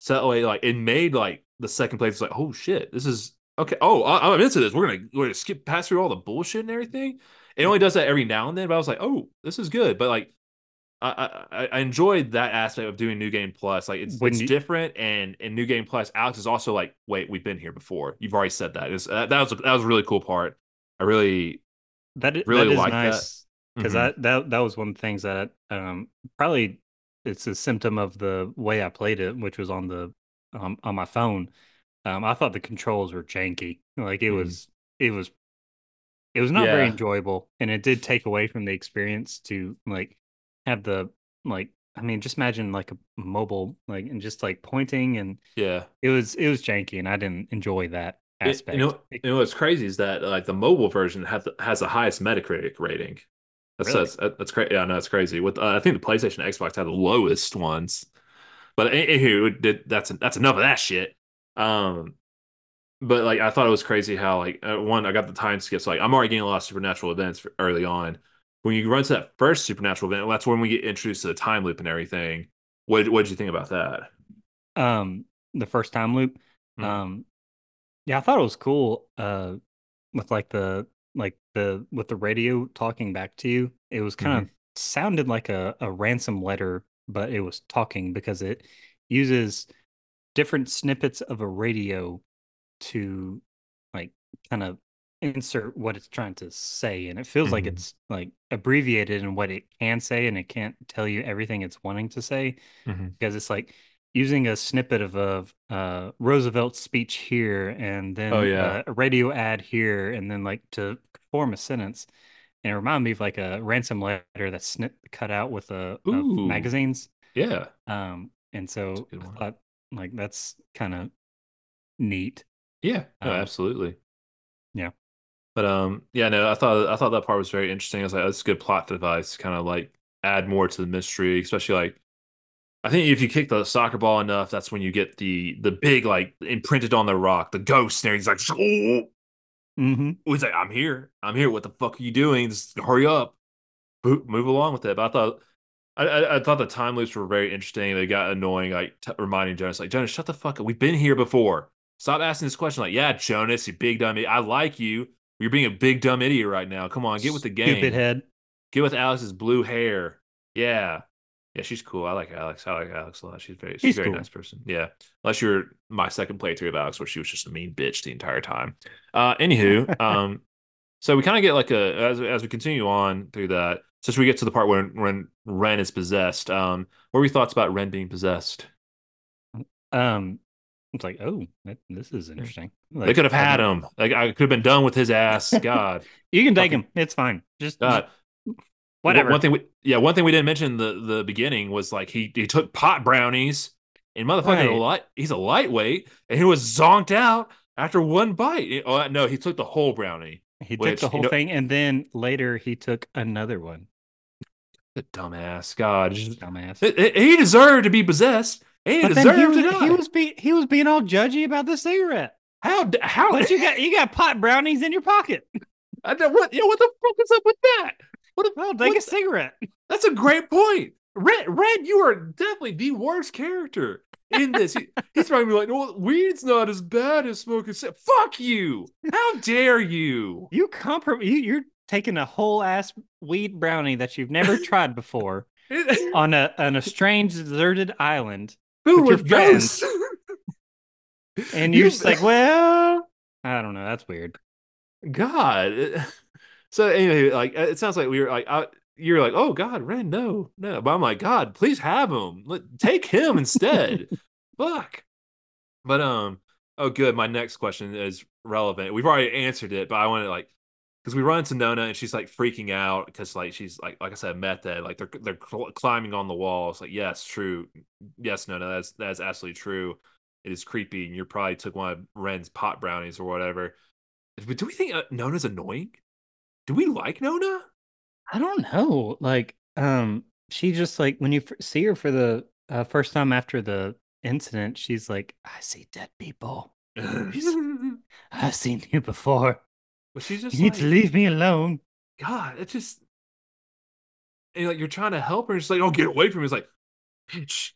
So that way, like it made like the second place like, oh shit, this is okay. Oh, I, I'm into this. We're gonna we're gonna skip past through all the bullshit and everything. It only does that every now and then, but I was like, oh, this is good. But like, I I, I enjoyed that aspect of doing New Game Plus. Like it's it's you- different, and in New Game Plus, Alex is also like, wait, we've been here before. You've already said that. It's, that that was that was a really cool part. I really that, really that is like that. nice. because mhm. that that that was one of the things that um probably it's a symptom of the way I played it, which was on the um, on my phone. Um, I thought the controls were janky. Like it Mhm. was it was it was not very enjoyable, and it did take away from the experience to like have the like. I mean, just imagine like a mobile like and just like pointing, and yeah. it was it was janky, and I didn't enjoy that It- aspect. you know, you know what's crazy is that like the mobile version has the, has the highest Metacritic rating. That's Really? that's, that's crazy. Yeah, no, it's crazy. With uh, I think the PlayStation, and Xbox had the lowest ones. But anywho, did that's that's enough of that shit. Um, but like I thought it was crazy how like uh, one I got the time skips. Like I'm already getting a lot of supernatural events early on. When you run to that first supernatural event, that's when we get introduced to the time loop and everything. What what did you think about that? um the first time loop Mhm. um yeah i thought it was cool uh with like the like the with the radio talking back to you it was kind of sounded like a, a ransom letter but it was talking because it uses different snippets of a radio to like kind of insert what it's trying to say and it feels like Mhm. it's like abbreviated in what it can say and it can't tell you everything it's wanting to say because it's like using a snippet of a uh, Roosevelt's speech here and then Oh, yeah. uh, a radio ad here and then like to form a sentence. And it reminded me of like a ransom letter that's snip cut out with a of magazines. Yeah. Um, and so I thought like that's kind of neat. Yeah, no, Um, absolutely. yeah. But um, yeah, no, I thought I thought that part was very interesting. I was like, that's a good plot device, to kind of like add more to the mystery, especially like I think if you kick the soccer ball enough, that's when you get the the big like imprinted on the rock, the ghost there. He's like, oh, Mm-hmm. he's like, I'm here, I'm here. What the fuck are you doing? Just hurry up, Mo- move along with it. But I thought. I, I, I thought the time loops were very interesting. They got annoying, like t- reminding Jonas, like Jonas, shut the fuck up. We've been here before. Stop asking this question. Like, yeah, Jonas, you big dumb. Idiot. I like you. You're being a big dumb idiot right now. Come on, get with the game. Stupid head. Get with Alex's blue hair. Yeah. Yeah, she's cool. I like Alex. I like Alex a lot. She's very she's, very cool. nice person. Yeah. Unless you're my second playthrough of Alex where she was just a mean bitch the entire time. Uh anywho, um so we kind of get like a as as we continue on through that, since we get to the part when when Ren is possessed, um, what were your thoughts about Ren being possessed? Um, it's like, oh, that, this is interesting. they could have had I- him. Like I could have been done with his ass. God. You can take Fucking- him. It's fine. Just God. whatever. One thing we yeah, one thing we didn't mention in the the beginning was like he he took pot brownies and motherfucker Right. a light he's a lightweight and he was zonked out after one bite. Oh no, he took the whole brownie. he took which, the you whole know- thing, and then later he took another one. The dumbass. God. just- Dumbass. He- he he deserved to be possessed. And he But deserved he was, to die. he was being he was being all judgy about the cigarette. how how But you got you got pot brownies in your pocket. I don't- what what the fuck is up with that? What, a, Well, take a cigarette. That's a great point. Red, Red, you are definitely the worst character in this. He- he's probably like, "Well, weed's not as bad as smoking." ci-" Fuck you! How dare you? You comprom you, you're taking a whole ass weed brownie that you've never tried before on a on a strange deserted island, Who with your with and You- you're just like, well, I don't know. That's weird. God. Eh, eh. So anyway, like eh, it sounds like we were like, I, you're like, oh God, Red, no, no. But I'm like, God, please have him. Let, take him instead. Fuck. But um, oh good. My next question is relevant. We've already answered it, but I want to like because we run into Nona and she's like freaking out because like she's like like I said, method. Like they're they're cl- climbing on the wall. It's like yes, true. Yes, Nona, that's that's absolutely true. It is creepy, and you probably took one of Ren's pot brownies or whatever. But do we think uh, Nona's annoying? Do we like Nona? I don't know. Like, um, she just like when you f- see her for the uh, first time after the incident, she's like, "I see dead people. I've seen you before. She's just You need to leave me alone." God, it just and like you're trying to help her, and she's like, "Oh, get away from me!" It's like, bitch,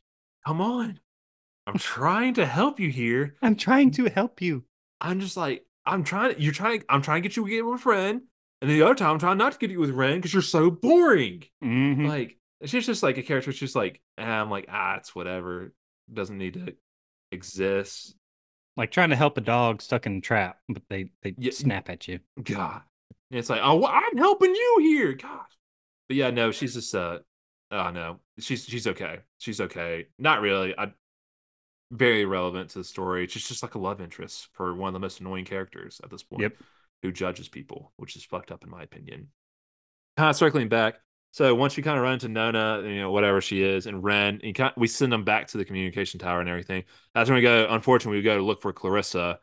come on, I'm trying to help you here. I'm trying to help you. I'm just like, I'm trying. You're trying. I'm trying to get you to get with Ren, and the other time I'm trying not to get you with Ren because you're so boring. Mhm. Like she's just like a character. She's just like ah, I'm like ah, it's whatever. Doesn't need to exist. Like trying to help a dog stuck in a trap, but they they Yeah. snap at you. God. And it's like, oh, I'm helping you here. God. But yeah, no, she's just uh oh no. She's she's okay. She's okay. Not really. I very relevant to the story. She's just like a love interest for one of the most annoying characters at this point. Yep. Who judges people, which is fucked up in my opinion. Kind of circling back. So once you kind of run into Nona, you know, whatever she is, and Ren, and kind we send them back to the communication tower and everything. That's when we go, unfortunately, we go to look for Clarissa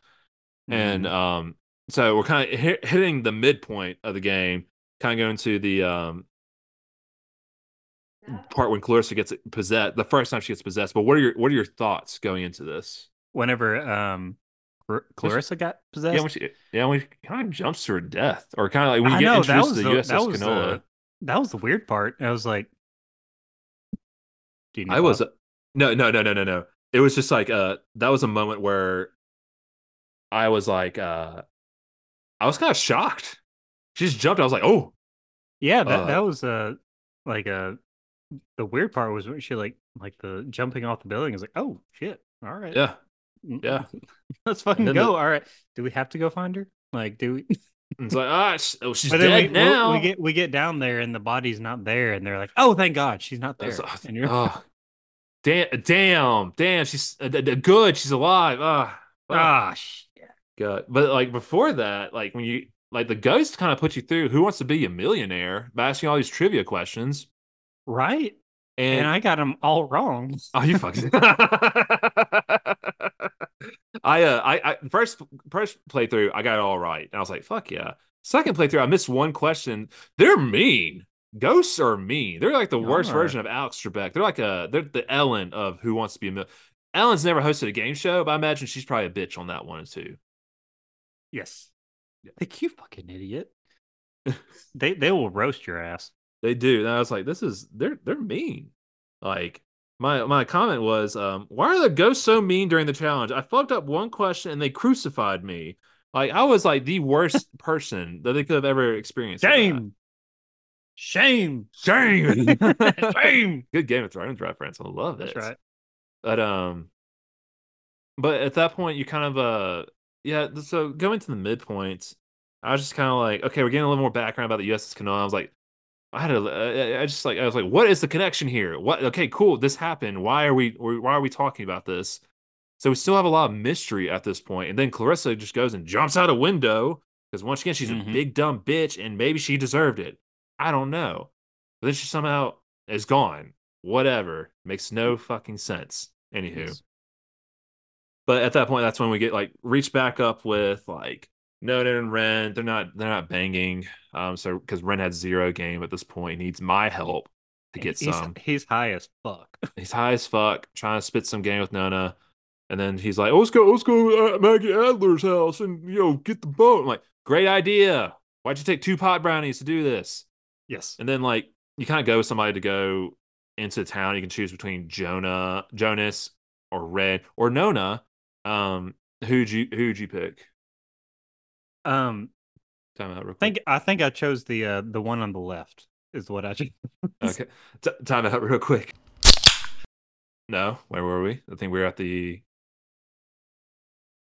and Mhm. um so we're kind of hit, hitting the midpoint of the game kind of going to the um part when Clarissa gets possessed the first time she gets possessed but what are your what are your thoughts going into this whenever um Clarissa got possessed. yeah when she yeah when she kind of jumps to her death or kind of like when you I get know introduced to the, the USS Kanaloa the, that was the weird part. I was like, "Do you I was no no no no no no it was just like uh that was a moment where I was like uh I was kind of shocked she just jumped I was like oh yeah, that uh, that was uh like uh the weird part was when she like like the jumping off the building is like, oh shit, all right, yeah Mm, yeah. let's fucking go. the- all right, do we have to go find her? Like, do we? It's like ah oh she's but dead we, now we get we get down there and the body's not there, and they're like, oh, thank God, she's not there. That's- And you're, oh, damn, damn, damn. She's uh, good. She's alive. Ah, ah, shit. God. But like before that, like when you like the ghost kind of put you through Who Wants to Be a Millionaire by asking all these trivia questions, right? and, And, I got them all wrong. oh, you fucking. I uh I, I first first playthrough I got it all right and I was like fuck yeah. Second playthrough I missed one question. They're mean. Ghosts are mean. They're like the worst version of Alex Trebek. They're like a they're the Ellen of Who Wants to Be a. Ellen's never hosted a game show, but I imagine she's probably a bitch on that one too. Yes. Like you fucking idiot. they they will roast your ass. They do. And I was like, this is they're they're mean. Like my my comment was, um, why are the ghosts so mean during the challenge? I fucked up one question and they crucified me. Like I was like the worst person that they could have ever experienced. Shame. Shame. Shame. Shame. Good Game of Thrones reference. I love it. That's right. But um, but at that point, you kind of uh, yeah. So going to the midpoint, I was just kind of like, okay, we're getting a little more background about the USS Kanaloa. I was like, I had a, I just like, I was like, what is the connection here? What? Okay, cool. This happened. Why are we? Why are we talking about this? So we still have a lot of mystery at this point. And then Clarissa just goes and jumps out a window because once again, she's Mhm. a big dumb bitch, and maybe she deserved it. I don't know. But then she somehow is gone. Whatever. Makes no fucking sense. Anywho. Yes. But at that point, that's when we get like reach back up with like Nona and Ren. They're not they're not banging. Um, so because Ren had zero game at this point, he needs my help to get he's, some. He's high as fuck. He's high as fuck, trying to spit some game with Nona. And then he's like, oh, let's go, let's go to Maggie Adler's house and you know get the boat. I'm like, great idea. Why'd you take two pot brownies to do this? Yes. And then like you kind of go with somebody to go into town. You can choose between Jonah, Jonas, or Red, or Nona. Um, who'd you who'd you pick? Um, Time out real I quick. think I think I chose the uh the one on the left is what I chose. Okay, T- time out real quick. No, where were we? I think we were at the.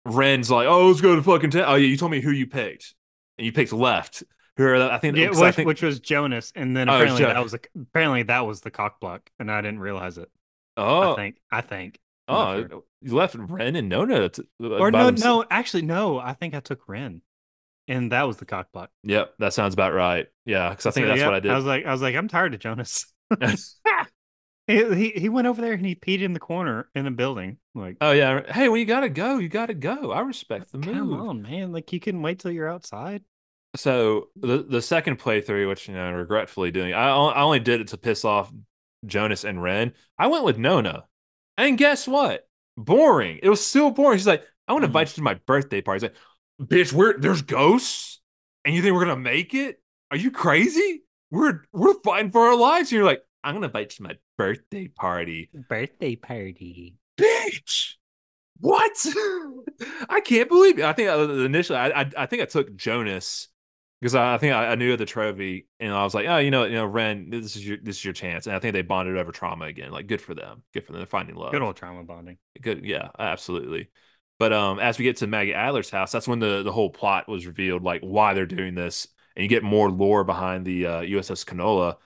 Ren's like, oh, let's go to fucking town. Oh yeah, you told me who you picked, and you picked left. Who are the- I think? Yeah, 'cause I which, think- which was Jonas, and then Oh, apparently that was a, apparently that was the cock block, and I didn't realize it. oh, I think I think. I'm oh, sure. you left Ren and Nona. To, or no, no, actually no. I think I took Ren, and that was the cock block. Yep, that sounds about right. Yeah, because I think So, that's yeah, what I did. I was like, I was like, I'm tired of Jonas. he, he went over there and he peed in the corner in a building. Like, oh yeah. Hey, when you gotta go, you gotta go. I respect the move. come on, man! Like you can wait till you're outside. So the the second playthrough, which you know, regretfully doing, I I only did it to piss off Jonas and Ren. I went with Nona, and guess what? Boring. It was still boring. She's like, I want to Mhm. invite you to my birthday party. He's like, bitch, we're there's ghosts, and you think we're gonna make it? Are you crazy? We're we're fighting for our lives. And you're like, I'm gonna invite you to my birthday party, Birthday party. bitch. What? I can't believe it. I think uh, initially, I, I I think I took Jonas because I, I think I, I knew the trophy, and I was like, oh, you know, you know, Ren, this is your this is your chance, and I think they bonded over trauma again. Like, good for them. Good for them. They're finding love. Good old trauma bonding. Good, yeah, absolutely. But um, as we get to Maggie Adler's house, that's when the the whole plot was revealed, like why they're doing this, and you get more lore behind the uh, USS Canola.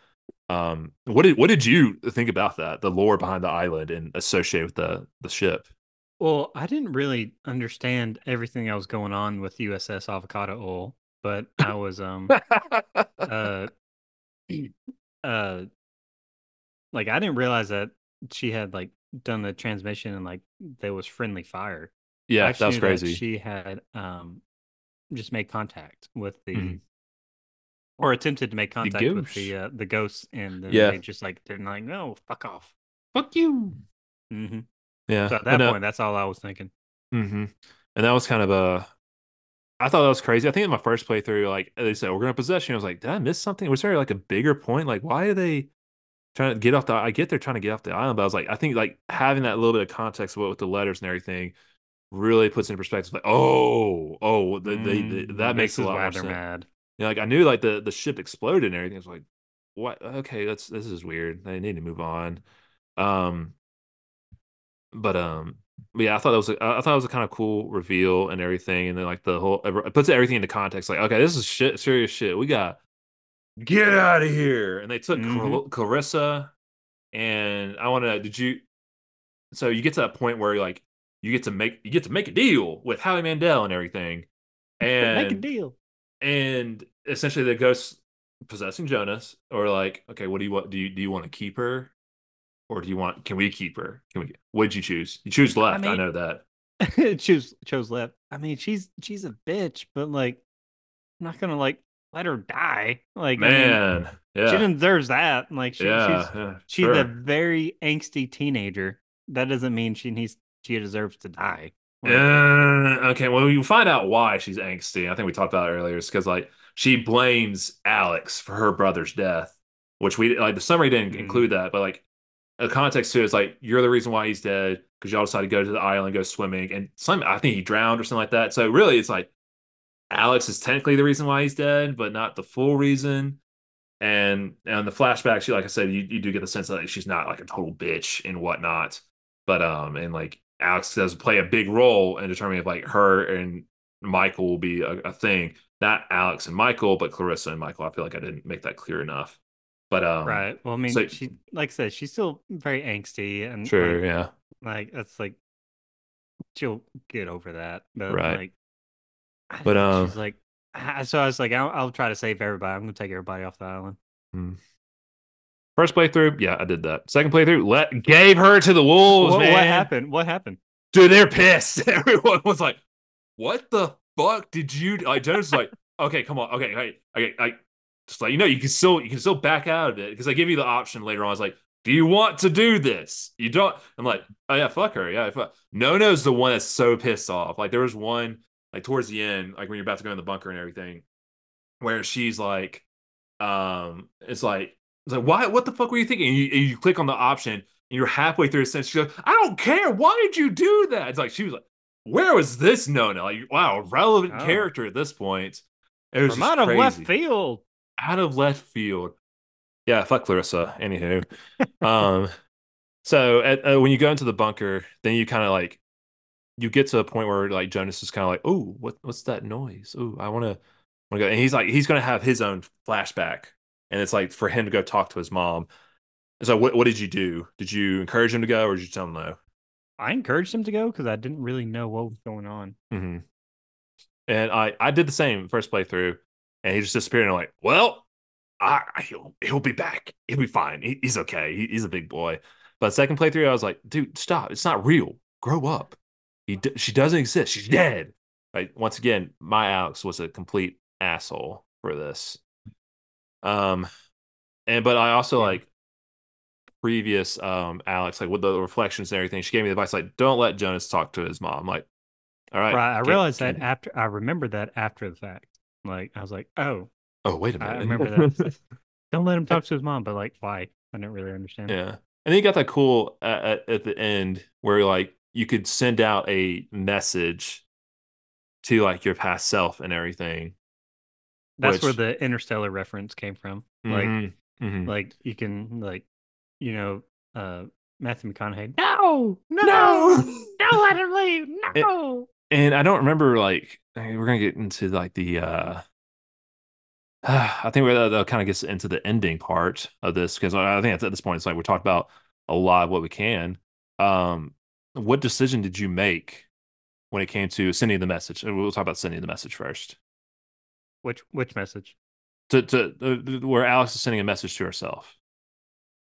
Um, what did what did you think about that? The lore behind the island and associated with the the ship. Well, I didn't really understand everything that was going on with USS Avocado Oil, but I was um uh uh like I didn't realize that she had like done the transmission and like there was friendly fire. I yeah, that was knew crazy. she had um just made contact with the Mhm. or attempted to make contact with the uh, the ghosts and then Yeah. they just like didn't like no fuck off. Fuck you. hmm Yeah. So at that and, uh, point, that's all I was thinking. hmm And that was kind of a. I thought that was crazy. I think in my first playthrough, like they said, we're gonna possess you. I was like, did I miss something? Was there like a bigger point? Like, why are they trying to get off the? I get they're trying to get off the island, but I was like, I think like having that little bit of context with, with the letters and everything really puts into perspective. Like, oh, oh, they- Mm, that makes a lot why more they're sense. mad. Yeah, like I knew like the the ship exploded and everything. I was like, what? Okay, that's this is weird. They need to move on. Um, but um, but yeah, I thought that was a, I thought it was a kind of cool reveal and everything, and then like the whole it puts everything into context. Like, okay, this is shit, serious shit. We got get out of here. And they took Clar- Mhm. Clarissa, and I want to. Did you? So you get to that point where like you get to make you get to make a deal with Howie Mandel and everything, and Make a deal. and essentially the ghost possessing Jonas, or like, okay, what do you want? Do you do you want to keep her, or do you want? Can we keep her? Can we? Did you choose? You choose left. I, mean- know that. choose chose left. I mean, she's she's a bitch, but like, I'm not gonna like let her die. Like, I mean, Man, yeah, she deserves that. Like, she, yeah, she's yeah, she's sure. a very angsty teenager. That doesn't mean she needs she deserves to die. Uh, okay, well, you find out why she's angsty. I think we talked about it earlier. It's because like she blames Alex for her brother's death, which we like the summary didn't Mhm. include that, but like the context too is like you're the reason why he's dead because y'all decided to go to the island, and go swimming, and some I think he drowned or something like that. So really, it's like Alex is technically the reason why he's dead, but not the full reason. And and the flashbacks, you like I said, you, you do get the sense that like, she's not like a total bitch and whatnot. But um, and like Alex does play a big role in determining if like her and Michael will be a, a thing. Not Alex and Michael, but Clarissa and Michael. I feel like I didn't make that clear enough. But um, right. Well, I mean, so- she like I said, she's still very angsty and sure, like, yeah, like that's like she'll get over that. But Right. like, But, uh, she's like, so I was like, I'll, I'll try to save everybody. I'm gonna take everybody off the island. First playthrough, yeah, I did that. Second playthrough, let gave her to the wolves, What, man. what happened? What happened? Dude, they're pissed. Everyone was like, "What the fuck did you?" do?" Like Jonas was like, "Okay, come on, okay, okay, okay." I just like you know you can still you can still back out of it because I give you the option later on. I was like, "Do you want to do this?" You don't. I'm like, "Oh yeah, fuck her, yeah." Fuck. No, no's the one that's so pissed off. Like there was one like towards the end, like when you're about to go in the bunker and everything, where she's like, um, it's like, it's like, why? What the fuck were you thinking? And you, and you click on the option, and you're halfway through a sentence. She goes, "I don't care. Why did you do that?" It's like she was like, "Where was this Nona?" Like, wow, relevant Oh. character at this point. It was out of left field. Out of left field. Yeah, fuck Clarissa. Anywho, um, so at, uh, when you go into the bunker, then you kind of like you get to a point where like Jonas is kind of like, "Oh, what what's that noise? Oh, I want to want to go." And he's like, he's gonna have his own flashback, and it's like for him to go talk to his mom. So what what did you do? Did you encourage him to go, or did you tell him no? I encouraged him to go because I didn't really know what was going on. hmm And I I did the same first playthrough, and he just disappeared. And I'm like, well, I, I- he'll he'll be back. He'll be fine. He, he's okay. He, he's a big boy. But second playthrough, I was like, dude, stop. It's not real. Grow up. He d- she doesn't exist. She's dead. Like Once again, my Alex was a complete asshole for this. Um, and but I also like previous um Alex, like with the reflections and everything. She gave me the advice like, don't let Jonas talk to his mom. Like, all right. Right. I realized that can't- after I remembered that after the fact. Like I was like, oh, Oh, wait a minute. remember that. don't let him talk to his mom. But like, why? I didn't really understand. yeah. And then you got that cool at, at the end where like you could send out a message to like your past self and everything. That's where the interstellar reference came from. Like, Mhm, mhm. like you can like, you know, uh Matthew McConaughey. No, no, No! don't let him leave. No. and I don't remember like I mean, we're gonna get into like the uh I think that, that kind of gets into the ending part of this because I think at this point it's like we talked about a lot of what we can. Um, what decision did you make when it came to sending the message? And we'll talk about sending the message first. Which which message? To to uh, where Alex is sending a message to herself.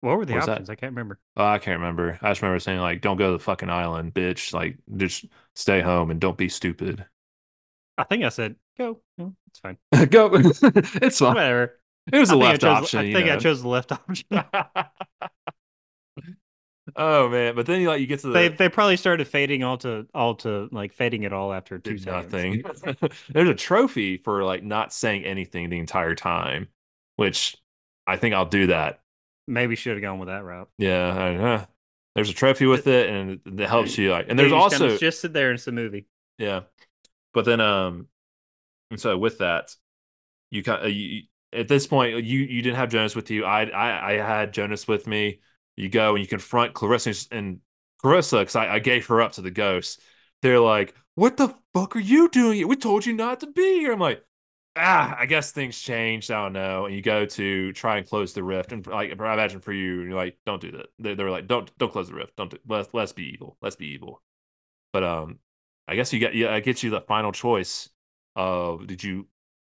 What were the What options? I can't remember. Oh, I can't remember. I just remember saying like, "Don't go to the fucking island, bitch. Like, just stay home and don't be stupid. I think I said go. No, it's fine. go. it's fine. Whatever. It was I I left chose- option. I think I chose the left option. oh man, but then you like you get to the they they probably started fading all to all to like fading it all after two nothing. There's a trophy for like not saying anything the entire time, which I think I'll do that. Maybe should have gone with that route. Yeah, I, uh, there's a trophy with it, and it helps you like. And there's you just kinda also just sit there and it's a movie. Yeah, but then um, and so with that, you kind of you, at this point you you didn't have Jonas with you. I I I had Jonas with me. You go and you confront Clarissa and Clarissa because I, I gave her up to the ghosts. They're like, "What the fuck are you doing? We told you not to be here." I'm like, ah, I guess things changed. I don't know. And you go to try and close the rift, and like I imagine for you, you're like, "Don't do that." They they're like, "Don't don't close the rift. Don't do, let's let's be evil. Let's be evil." But um, I guess you get yeah, I get you the final choice of did you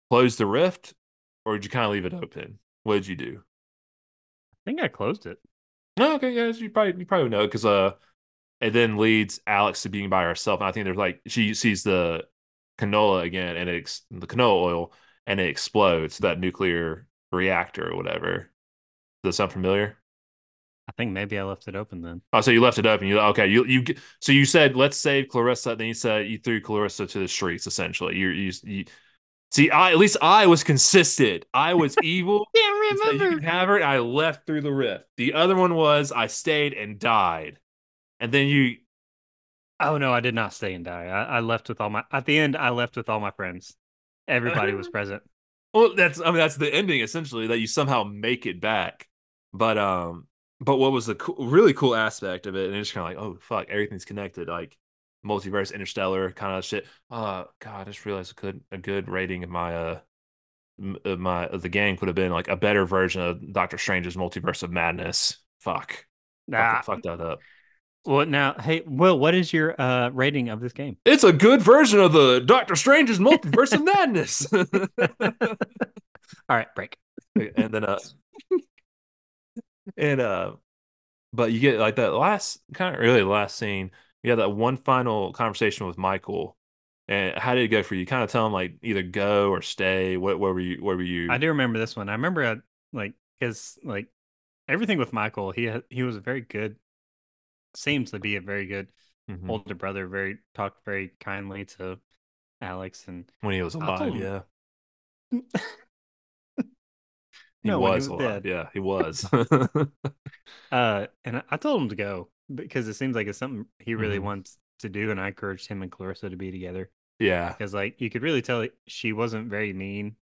close the rift or did you kind of leave it open? What did you do? I think I closed it. Oh, okay, yeah, you probably you probably know because uh, it then leads Alex to being by herself, and I think there's like she sees the canola again, and it's ex- the canola oil, and it explodes that nuclear reactor or whatever. Does that sound familiar? I think maybe I left it open then. Oh, so you left it open. You okay? You you so you said let's save Clarissa. Then you said you threw Clarissa to the streets. Essentially, you you you See, I at least I was consistent. I was evil. Can't and said, you can have her. And I left through the rift. The other one was I stayed and died. And then you Oh no, I did not stay and die. I, I left with all my at the end. I left with all my friends. Everybody was present. Well, that's I mean that's the ending essentially that you somehow make it back. But um, but what was the cool, really cool aspect of it, and it's kind of like, oh fuck, everything's connected, like multiverse, interstellar kind of shit. Uh, God, I just realized a good a good rating of my uh of my of the game could have been like a better version of Doctor Strange's Multiverse of Madness. Fuck, Nah. fuck, fuck that up. Well, now, hey, Wil, what is your uh rating of this game? It's a good version of the Doctor Strange's Multiverse of Madness. All right, break. and then uh and uh but you get like that last kind of really the last scene you have that one final conversation with michael and how did it go for you kind of tell him like either go or stay what where were you where were you I do remember this one. I remember uh, like because like everything with Michael, he he was a very good. Seems to be a very good Mhm. older brother. Very talked very kindly to Alex and when he was I alive yeah he No, when he was, was alive dead. yeah he was uh and I, I told him to go because it seems like it's something he really Mhm. wants to do, and I encouraged him and Clarissa to be together. yeah because like you could really tell she wasn't very mean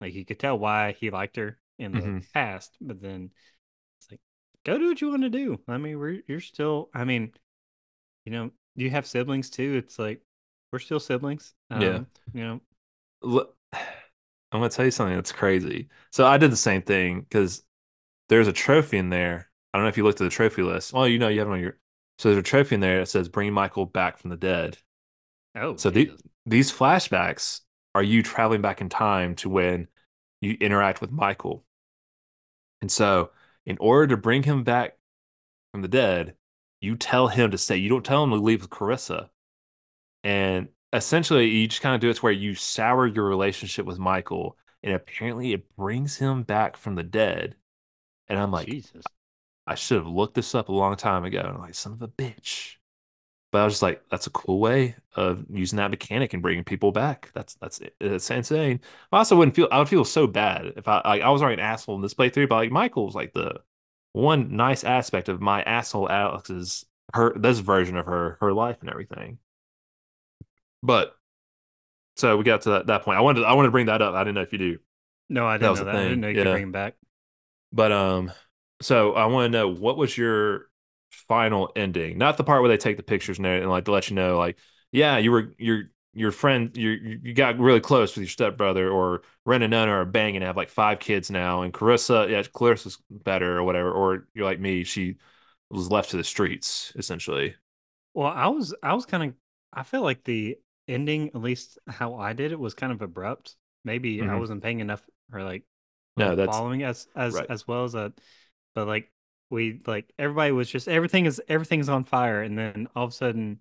like you could tell why he liked her in the Mhm. past but then it's like go do what you want to do i mean we're you're still i mean you know you have siblings too it's like we're still siblings Yeah. um, you know I'm gonna tell you something that's crazy. So I did the same thing because there's a trophy in there. I don't know if you looked at the trophy list. Well, you know you have it on your. So there's a trophy in there that says "Bring Michael back from the dead." oh So the- These flashbacks are you traveling back in time to when you interact with Michael. And so, in order to bring him back from the dead, you tell him to stay. You don't tell him to leave with Clarissa. And essentially, you just kind of do it to where you sour your relationship with Michael, and apparently, it brings him back from the dead. And I'm like, jesus I should have looked this up a long time ago. And I'm like, son of a bitch. But I was just like, that's a cool way of using that mechanic and bringing people back. That's that's it's insane. I also wouldn't feel I would feel so bad if I like I was already an asshole in this playthrough, but like Michael's like the one nice aspect of my asshole Alex's her this version of her her life and everything. But so we got to that, that point. I wanted I wanted to bring that up. I didn't know if you do. no i didn't was know that i didn't know you could bring him back But um, so I want to know what was your final ending? Not the part where they take the pictures and, and like to let you know, like, yeah, you were your your friend, you you got really close with your stepbrother, or Ren and Nona are banging, and have like five kids now, and Carissa, yeah, Clarissa's better or whatever, or you're like me, she was left to the streets essentially. Well, I was I was kind of I feel like the ending, at least how I did it, was kind of abrupt. Maybe I Mhm. wasn't paying enough or like No, that's- following as as right. as well as a but like we like everybody was just everything is everything's on fire and then all of a sudden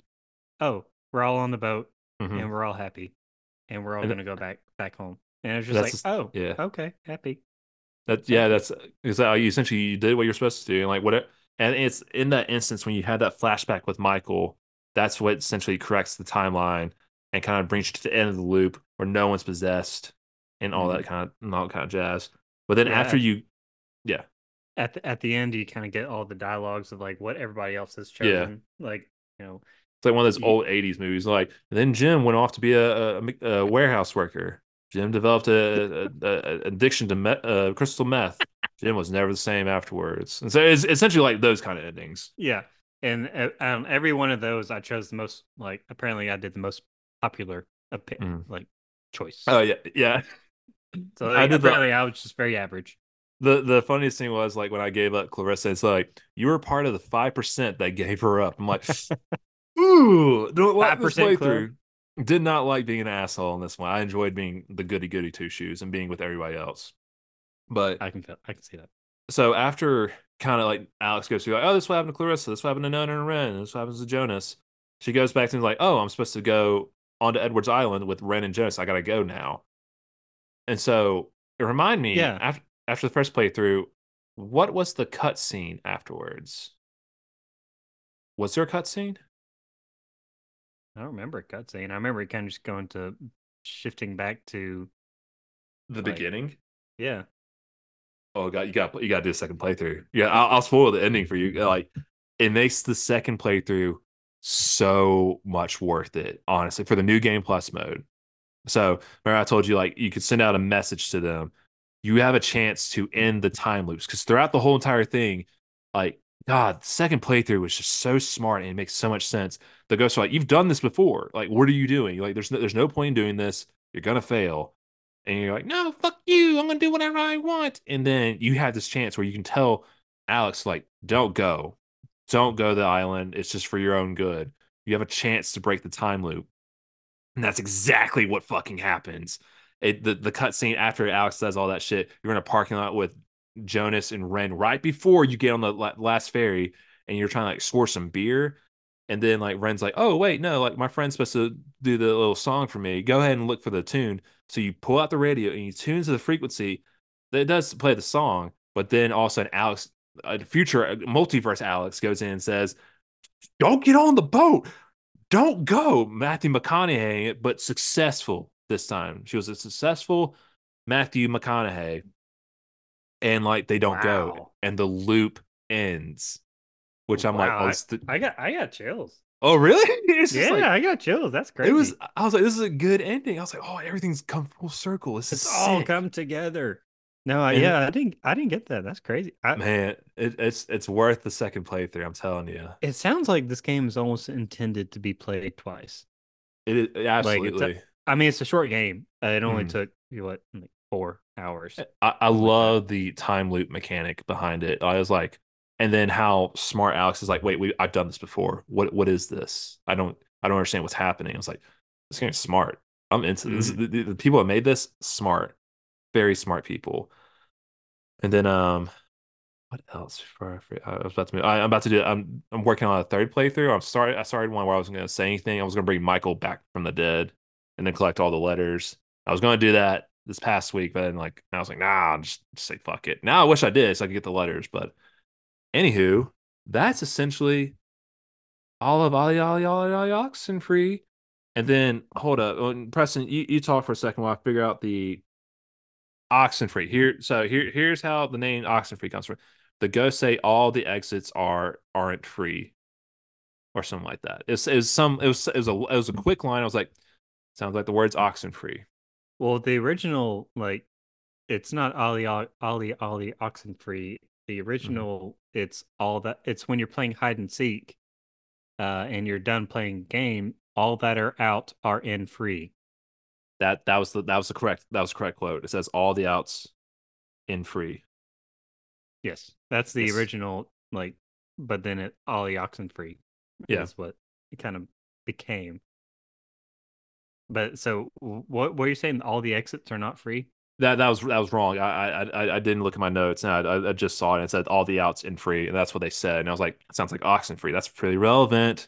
oh we're all on the boat Mhm. and we're all happy and we're all And- gonna go back back home and it's just like oh yeah. okay happy That yeah, that's is that you essentially you did what you're supposed to do, and like what it, and it's in that instance when you had that flashback with Michael, that's what essentially corrects the timeline and kind of brings you to the end of the loop where no one's possessed and all that kind of and all that kind of jazz. But then Yeah. after you, at the, at the end you kind of get all the dialogues of like what everybody else has chosen. Yeah. like you know it's like one of those old '80s movies. Like then Jim went off to be a, a, a warehouse worker. Jim developed a, a, a addiction to me, uh, crystal meth. Jim was never the same afterwards, and so it's essentially like those kind of endings. Yeah, and uh, um, every one of those I chose the most like. Apparently, I did the most popular opi- Mm. like choice. Oh yeah, yeah. so I like, did the- apparently I was just very average. The the funniest thing was like when I gave up Clarissa, it's like you were part of the five percent that gave her up. I'm like, ooh, don't like this 5% club. playthrough. Did not like being an asshole in this one. I enjoyed being the goody goody two shoes and being with everybody else. But I can feel, I can see that. so after kind of like Alex goes through like, oh, this what happened to Clarissa, this what happened to Nona and Ren, this what happens to Jonas. She goes back to like, oh, I'm supposed to go onto Edwards Island with Ren and Jonas. I gotta go now. And so it reminded me Yeah. after after the first playthrough, what was the cutscene afterwards? Was there a cutscene? I don't remember a cutscene. I remember it kind of just going to shifting back to The Like- beginning. Yeah. Oh god, you got you got to do a second playthrough. Yeah, I'll, I'll spoil the ending for you. Like, it makes the second playthrough so much worth it. Honestly, for the new game plus mode. So remember, I told you like you could send out a message to them. You have a chance to end the time loops because throughout the whole entire thing, like God, second playthrough was just so smart and it makes so much sense. The ghosts are like, "You've done this before. Like, what are you doing? Like, there's no, there's no point in doing this. You're gonna fail." and you're like, no, fuck you. I'm gonna do whatever I want. And then you have this chance where you can tell Alex, like, don't go. Don't go to the island. It's just for your own good. You have a chance to break the time loop. And that's exactly what fucking happens. It the, the cutscene after Alex says all that shit, you're in a parking lot with Jonas and Ren right before you get on the last ferry and you're trying to like score some beer. And then like Ren's like, oh wait, no, like my friend's supposed to do the little song for me. Go ahead and look for the tune. So you pull out the radio and you tune to the frequency that does play the song, but then all of a sudden Alex, a future uh, multiverse Alex goes in and says, Don't get on the boat. Don't go. Matthew McConaughey, but successful this time. She was a successful Matthew McConaughey. And like they don't go. And the loop ends. Which I'm like, oh, the- I got I got chills. oh really? Yeah, like- I got chills. That's crazy. it was I was like, this is a good ending. I was like, oh, everything's come full circle. This it's is all sick. come together. No, I, And- yeah, I didn't I didn't get that. That's crazy. I, Man, it, it's it's worth the second playthrough. I'm telling you, it sounds like this game is almost intended to be played twice. it is Like, absolutely. I mean, it's a short game. Uh, it only Mhm. took you what like four hours. I, I love the time loop mechanic behind it. I was like, and then how smart Alex is like, wait, we I've done this before. What what is this? I don't I don't understand what's happening. I was like, this game's smart. I'm into this. Mhm. The, the, the people that made this smart, very smart people. And then um, what else? Before I, forget- I was about to. move- I, I'm about to do. I'm I'm working on a third playthrough. I'm sorry. I started one where I wasn't going to say anything. I was going to bring Michael back from the dead, and then collect all the letters. I was going to do that this past week, but then like I was like, nah, I'll just, just say fuck it. Now I wish I did so I could get the letters, but anywho, that's essentially all of Ollie Ollie Ollie Ollie Oxenfree. And then hold up, oh, Preston, you, you talk for a second while I figure out the Oxenfree. Here, so here here's how the name Oxenfree comes from. The ghosts say all the exits are aren't free, or something like that. It's it was some it was it was a it was a quick line. I was like, sounds like the words Oxenfree. Well, the original like it's not Ali Ali Ali, Ali Oxenfree. The original it's all that it's when you're playing hide and seek, uh, and you're done playing game. All that are out are in free. That that was the that was the correct that was the correct quote. It says all the outs in free. Yes, that's the Yes. original. Like, but then it Ali Oxenfree. Yeah. is what it kind of became. But so, what were you saying? All the exits are not free. That that was that was wrong. I I I, I didn't look at my notes and I, I just saw it and it said all the outs in free and that's what they said and I was like, it sounds like oxen free. That's pretty relevant.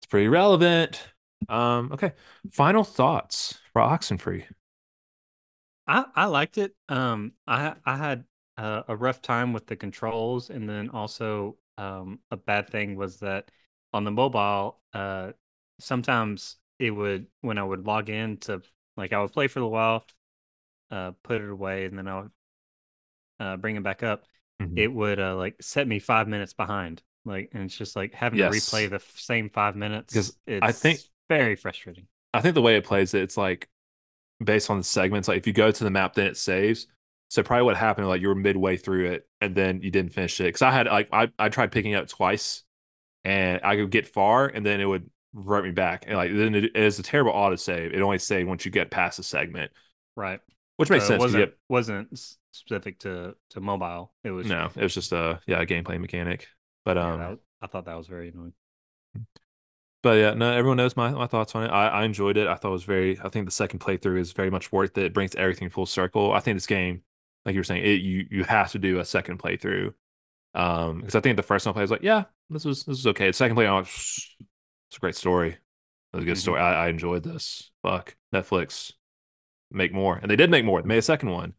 It's pretty relevant. Um. Okay. Final thoughts for Oxenfree. I I liked it. Um, I I had uh, a rough time with the controls, and then also um a bad thing was that on the mobile, uh, sometimes it would when I would log in to like I would play for a while, uh, put it away, and then I would uh bring it back up. Mhm. It would uh like set me five minutes behind. Like, and it's just like having to replay the f- same five minutes. Because I think- very frustrating. I think the way it plays it, it's like based on the segments. Like if you go to the map, then it saves. So probably what happened, like you were midway through it and then you didn't finish it. Because I had like I, I tried picking it up twice, and I could get far, and then it would revert me back. And like then it, it is a terrible auto save. It only saved once you get past a segment, Right. which makes So it sense. you wasn't get- wasn't specific to to mobile. It was no, it was just a yeah a gameplay mechanic. But yeah, um, was- I thought that was very annoying. But yeah, no, everyone knows my, my thoughts on it. I, I enjoyed it. I thought it was very. I think the second playthrough is very much worth it. It brings everything full circle. I think this game, like you were saying, it you you have to do a second playthrough. Um, because I think the first one I played was like, yeah, this was this was okay. The second play, I'm like, it's a great story. It was a good Mhm. story. I, I enjoyed this. Fuck Netflix, make more, and they did make more. They made a second one,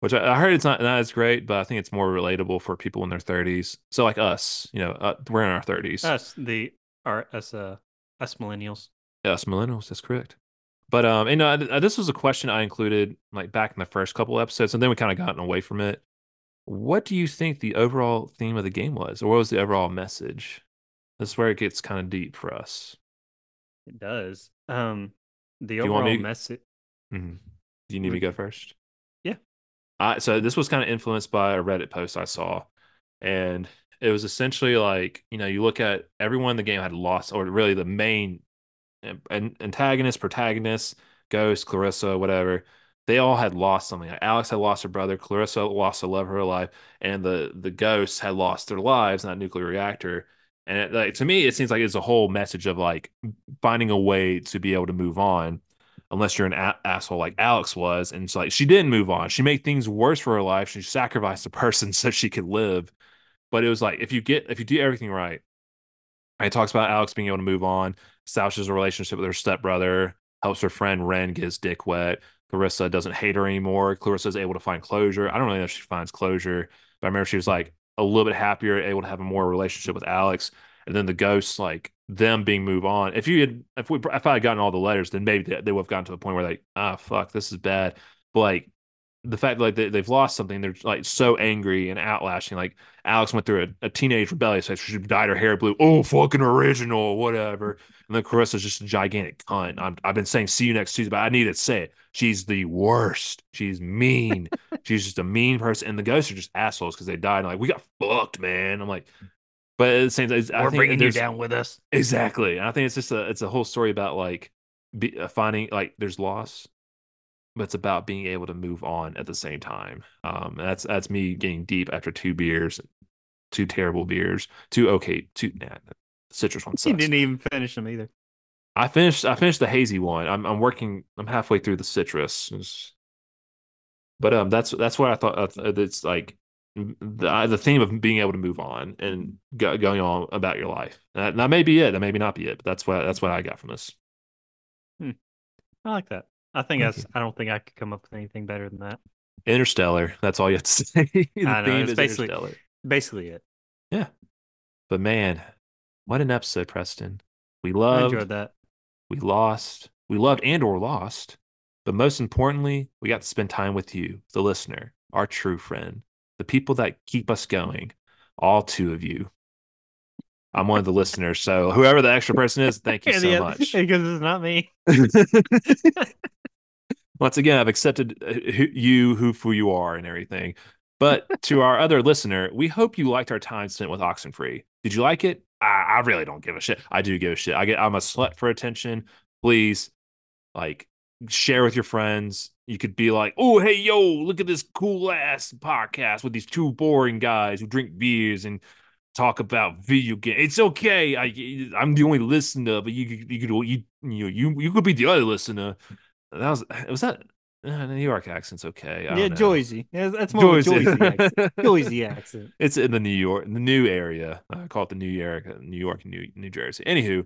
which I, I heard it's not not as great, but I think it's more relatable for people in their 30s. So like us, you know, uh, we're in our 30s. Us the our us uh us millennials. Yes, millennials. That's correct. But um, and uh, th- this was a question I included like back in the first couple episodes, and then we kind of gotten away from it. What do you think the overall theme of the game was, or what was the overall message? This is where it gets kind of deep for us. It does. Um, the want overall message. Mhm. Do you need me to go first? Yeah. I so this was kind of influenced by a Reddit post I saw, and it was essentially like you know you look at everyone in the game had lost, or really the main an- an- antagonist, protagonist, Ghost, Clarissa, whatever. They all had lost something. Like Alex had lost her brother, Clarissa lost the love of her life, and the the ghosts had lost their lives in that nuclear reactor. And it, like to me, it seems like it's a whole message of like finding a way to be able to move on unless you're an a- asshole like Alex was. And it's like she didn't move on. She made things worse for her life. She sacrificed a person so she could live. But it was like if you get if you do everything right, it talks about Alex being able to move on, establishes a relationship with her stepbrother, helps her friend Ren get his dick wet. Clarissa doesn't hate her anymore. Clarissa's able to find closure. I don't really know if she finds closure, but I remember she was like a little bit happier, able to have a more relationship with Alex. And then the ghosts, like them being move on. If you had, if we, if I had gotten all the letters, then maybe they, they would have gotten to a point where like, ah, fuck, this is bad. But like the fact that like they, they've lost something, they're like so angry and outlashing. Like Alex went through a, a teenage rebellion, so she dyed her hair blue. Oh, fucking original, whatever. And then Clarissa's just a gigantic cunt. I'm, I've been saying see you next Tuesday, but I need to say it. She's the worst. She's mean. She's just a mean person. And the ghosts are just assholes because they died. And like, we got fucked, man. I'm like, but at the same time, We're think bringing you down with us. Exactly. And I think it's just a it's a whole story about like be, uh, finding like there's loss, but it's about being able to move on at the same time. Um, that's that's me getting deep after two beers, two terrible beers, two okay, two nah, citrus ones. You didn't even finish them either. I finished I finished the hazy one. I'm I'm working. I'm halfway through the citrus. It's- But um, that's that's what I thought. uh, It's like the the theme of being able to move on and go, going on about your life. That, that may be it. That maybe not be it. But that's what that's what I got from this. I like that. I think Thank that's. I don't think I could come up with anything better than that. Interstellar. That's all you have to say. the I know, theme it's is basically- Interstellar. Basically, it. Yeah, but man, what an episode, Preston. We I loved. enjoyed that. we lost we loved and or lost but most importantly we got to spend time with you the listener our true friend the people that keep us going all two of you i'm one of the listeners so whoever the extra person is thank you so much Because it's not me. Once again i've accepted uh, who, you who who you are and everything but to our other listener we hope you liked our time spent with oxenfree. Did you like it? I, I really don't give a shit. I do give a shit. I get i'm a slut for attention. Please like share with your friends. You could be like oh hey yo look at this cool ass podcast with these two boring guys who drink beers and talk about video game it's okay. I i'm the only listener but you could you could you you you, you could be the other listener that was was that uh, New York accent's okay. I Yeah, know. Joyzy. Yeah, That's more of a Joyzy. Joyzy accent. Accent. It's in the New York, the new area. I call it the New York, New York, New New Jersey. Anywho,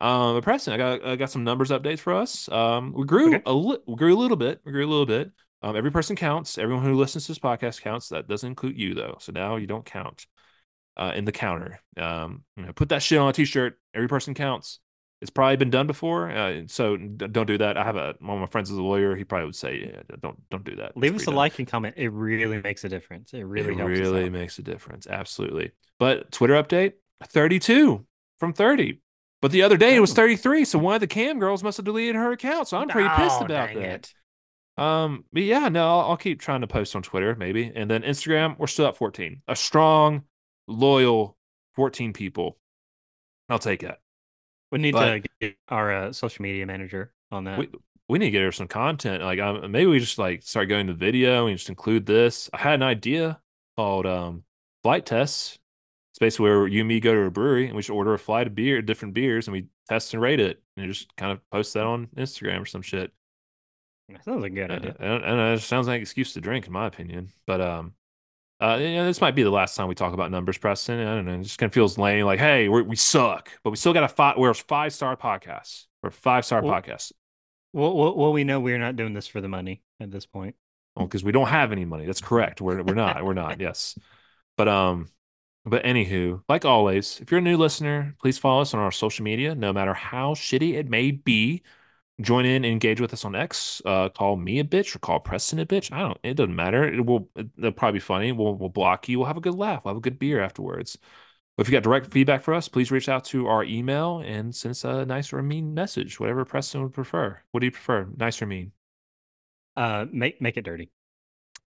um, but Preston, I got I got some numbers updates for us. Um, we grew Okay. a li- we grew a little bit. We grew a little bit. Um, every person counts. Everyone who listens to this podcast counts. That doesn't include you though. So now you don't count. Uh, in the counter. Um, you know, put that shit on a t-shirt. Every person counts. It's probably been done before. Uh, so don't do that. I have a one of my friends is a lawyer. He probably would say, yeah, don't don't do that. Leave It's us a like and comment. It really makes a difference. It really it helps. really makes a difference. Absolutely. But Twitter update 32 from 30. But the other day it was Oh. 33. So one of the cam girls must have deleted her account. So I'm pretty pissed Oh, about dang that. it. Um, but yeah, no, I'll, I'll keep trying to post on Twitter, maybe. And then Instagram, we're still at 14. A strong, loyal 14 people. I'll take that. We need But- to get our uh, social media manager on that. We we need to get her some content. Like um, maybe we just like start going to video and just include this. I had an idea called um flight tests. It's basically where you and me go to a brewery and we should order a flight of beer, different beers, and we test and rate it, and just kind of post that on Instagram or some shit. That sounds like a good Uh, idea. I don't know, it sounds like an excuse to drink, in my opinion. But um, uh, you know, this might be the last time we talk about numbers, Preston. I don't know. It just kind of feels lame. Like, hey, we're, we suck, but we still got a five. We're a five star podcast. We're a five star Well- podcast. Well, well, well, we know we're not doing this for the money at this point. Well, because we don't have any money. That's correct. We're we're not. We're not. Yes. But um, but anywho, like always, if you're a new listener, please follow us on our social media, no matter how shitty it may be. Join in and engage with us on X. Uh, call me a bitch or call Preston a bitch. I don't. It doesn't matter. It will. It'll probably be funny. We'll we'll block you. We'll have a good laugh. We'll have a good beer afterwards. But if you got direct feedback for us, please reach out to our email and send us a nice or a mean message, whatever Preston would prefer. What do you prefer, nice or mean? Uh, make make it dirty.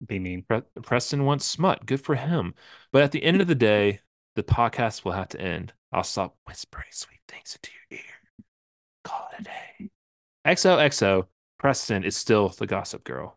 Be mean. Pre- Preston wants smut. Good for him. But at the end of the day, the podcast will have to end. I'll stop whispering sweet things into your ear. Call it a day. XOXO, Preston is still the gossip girl.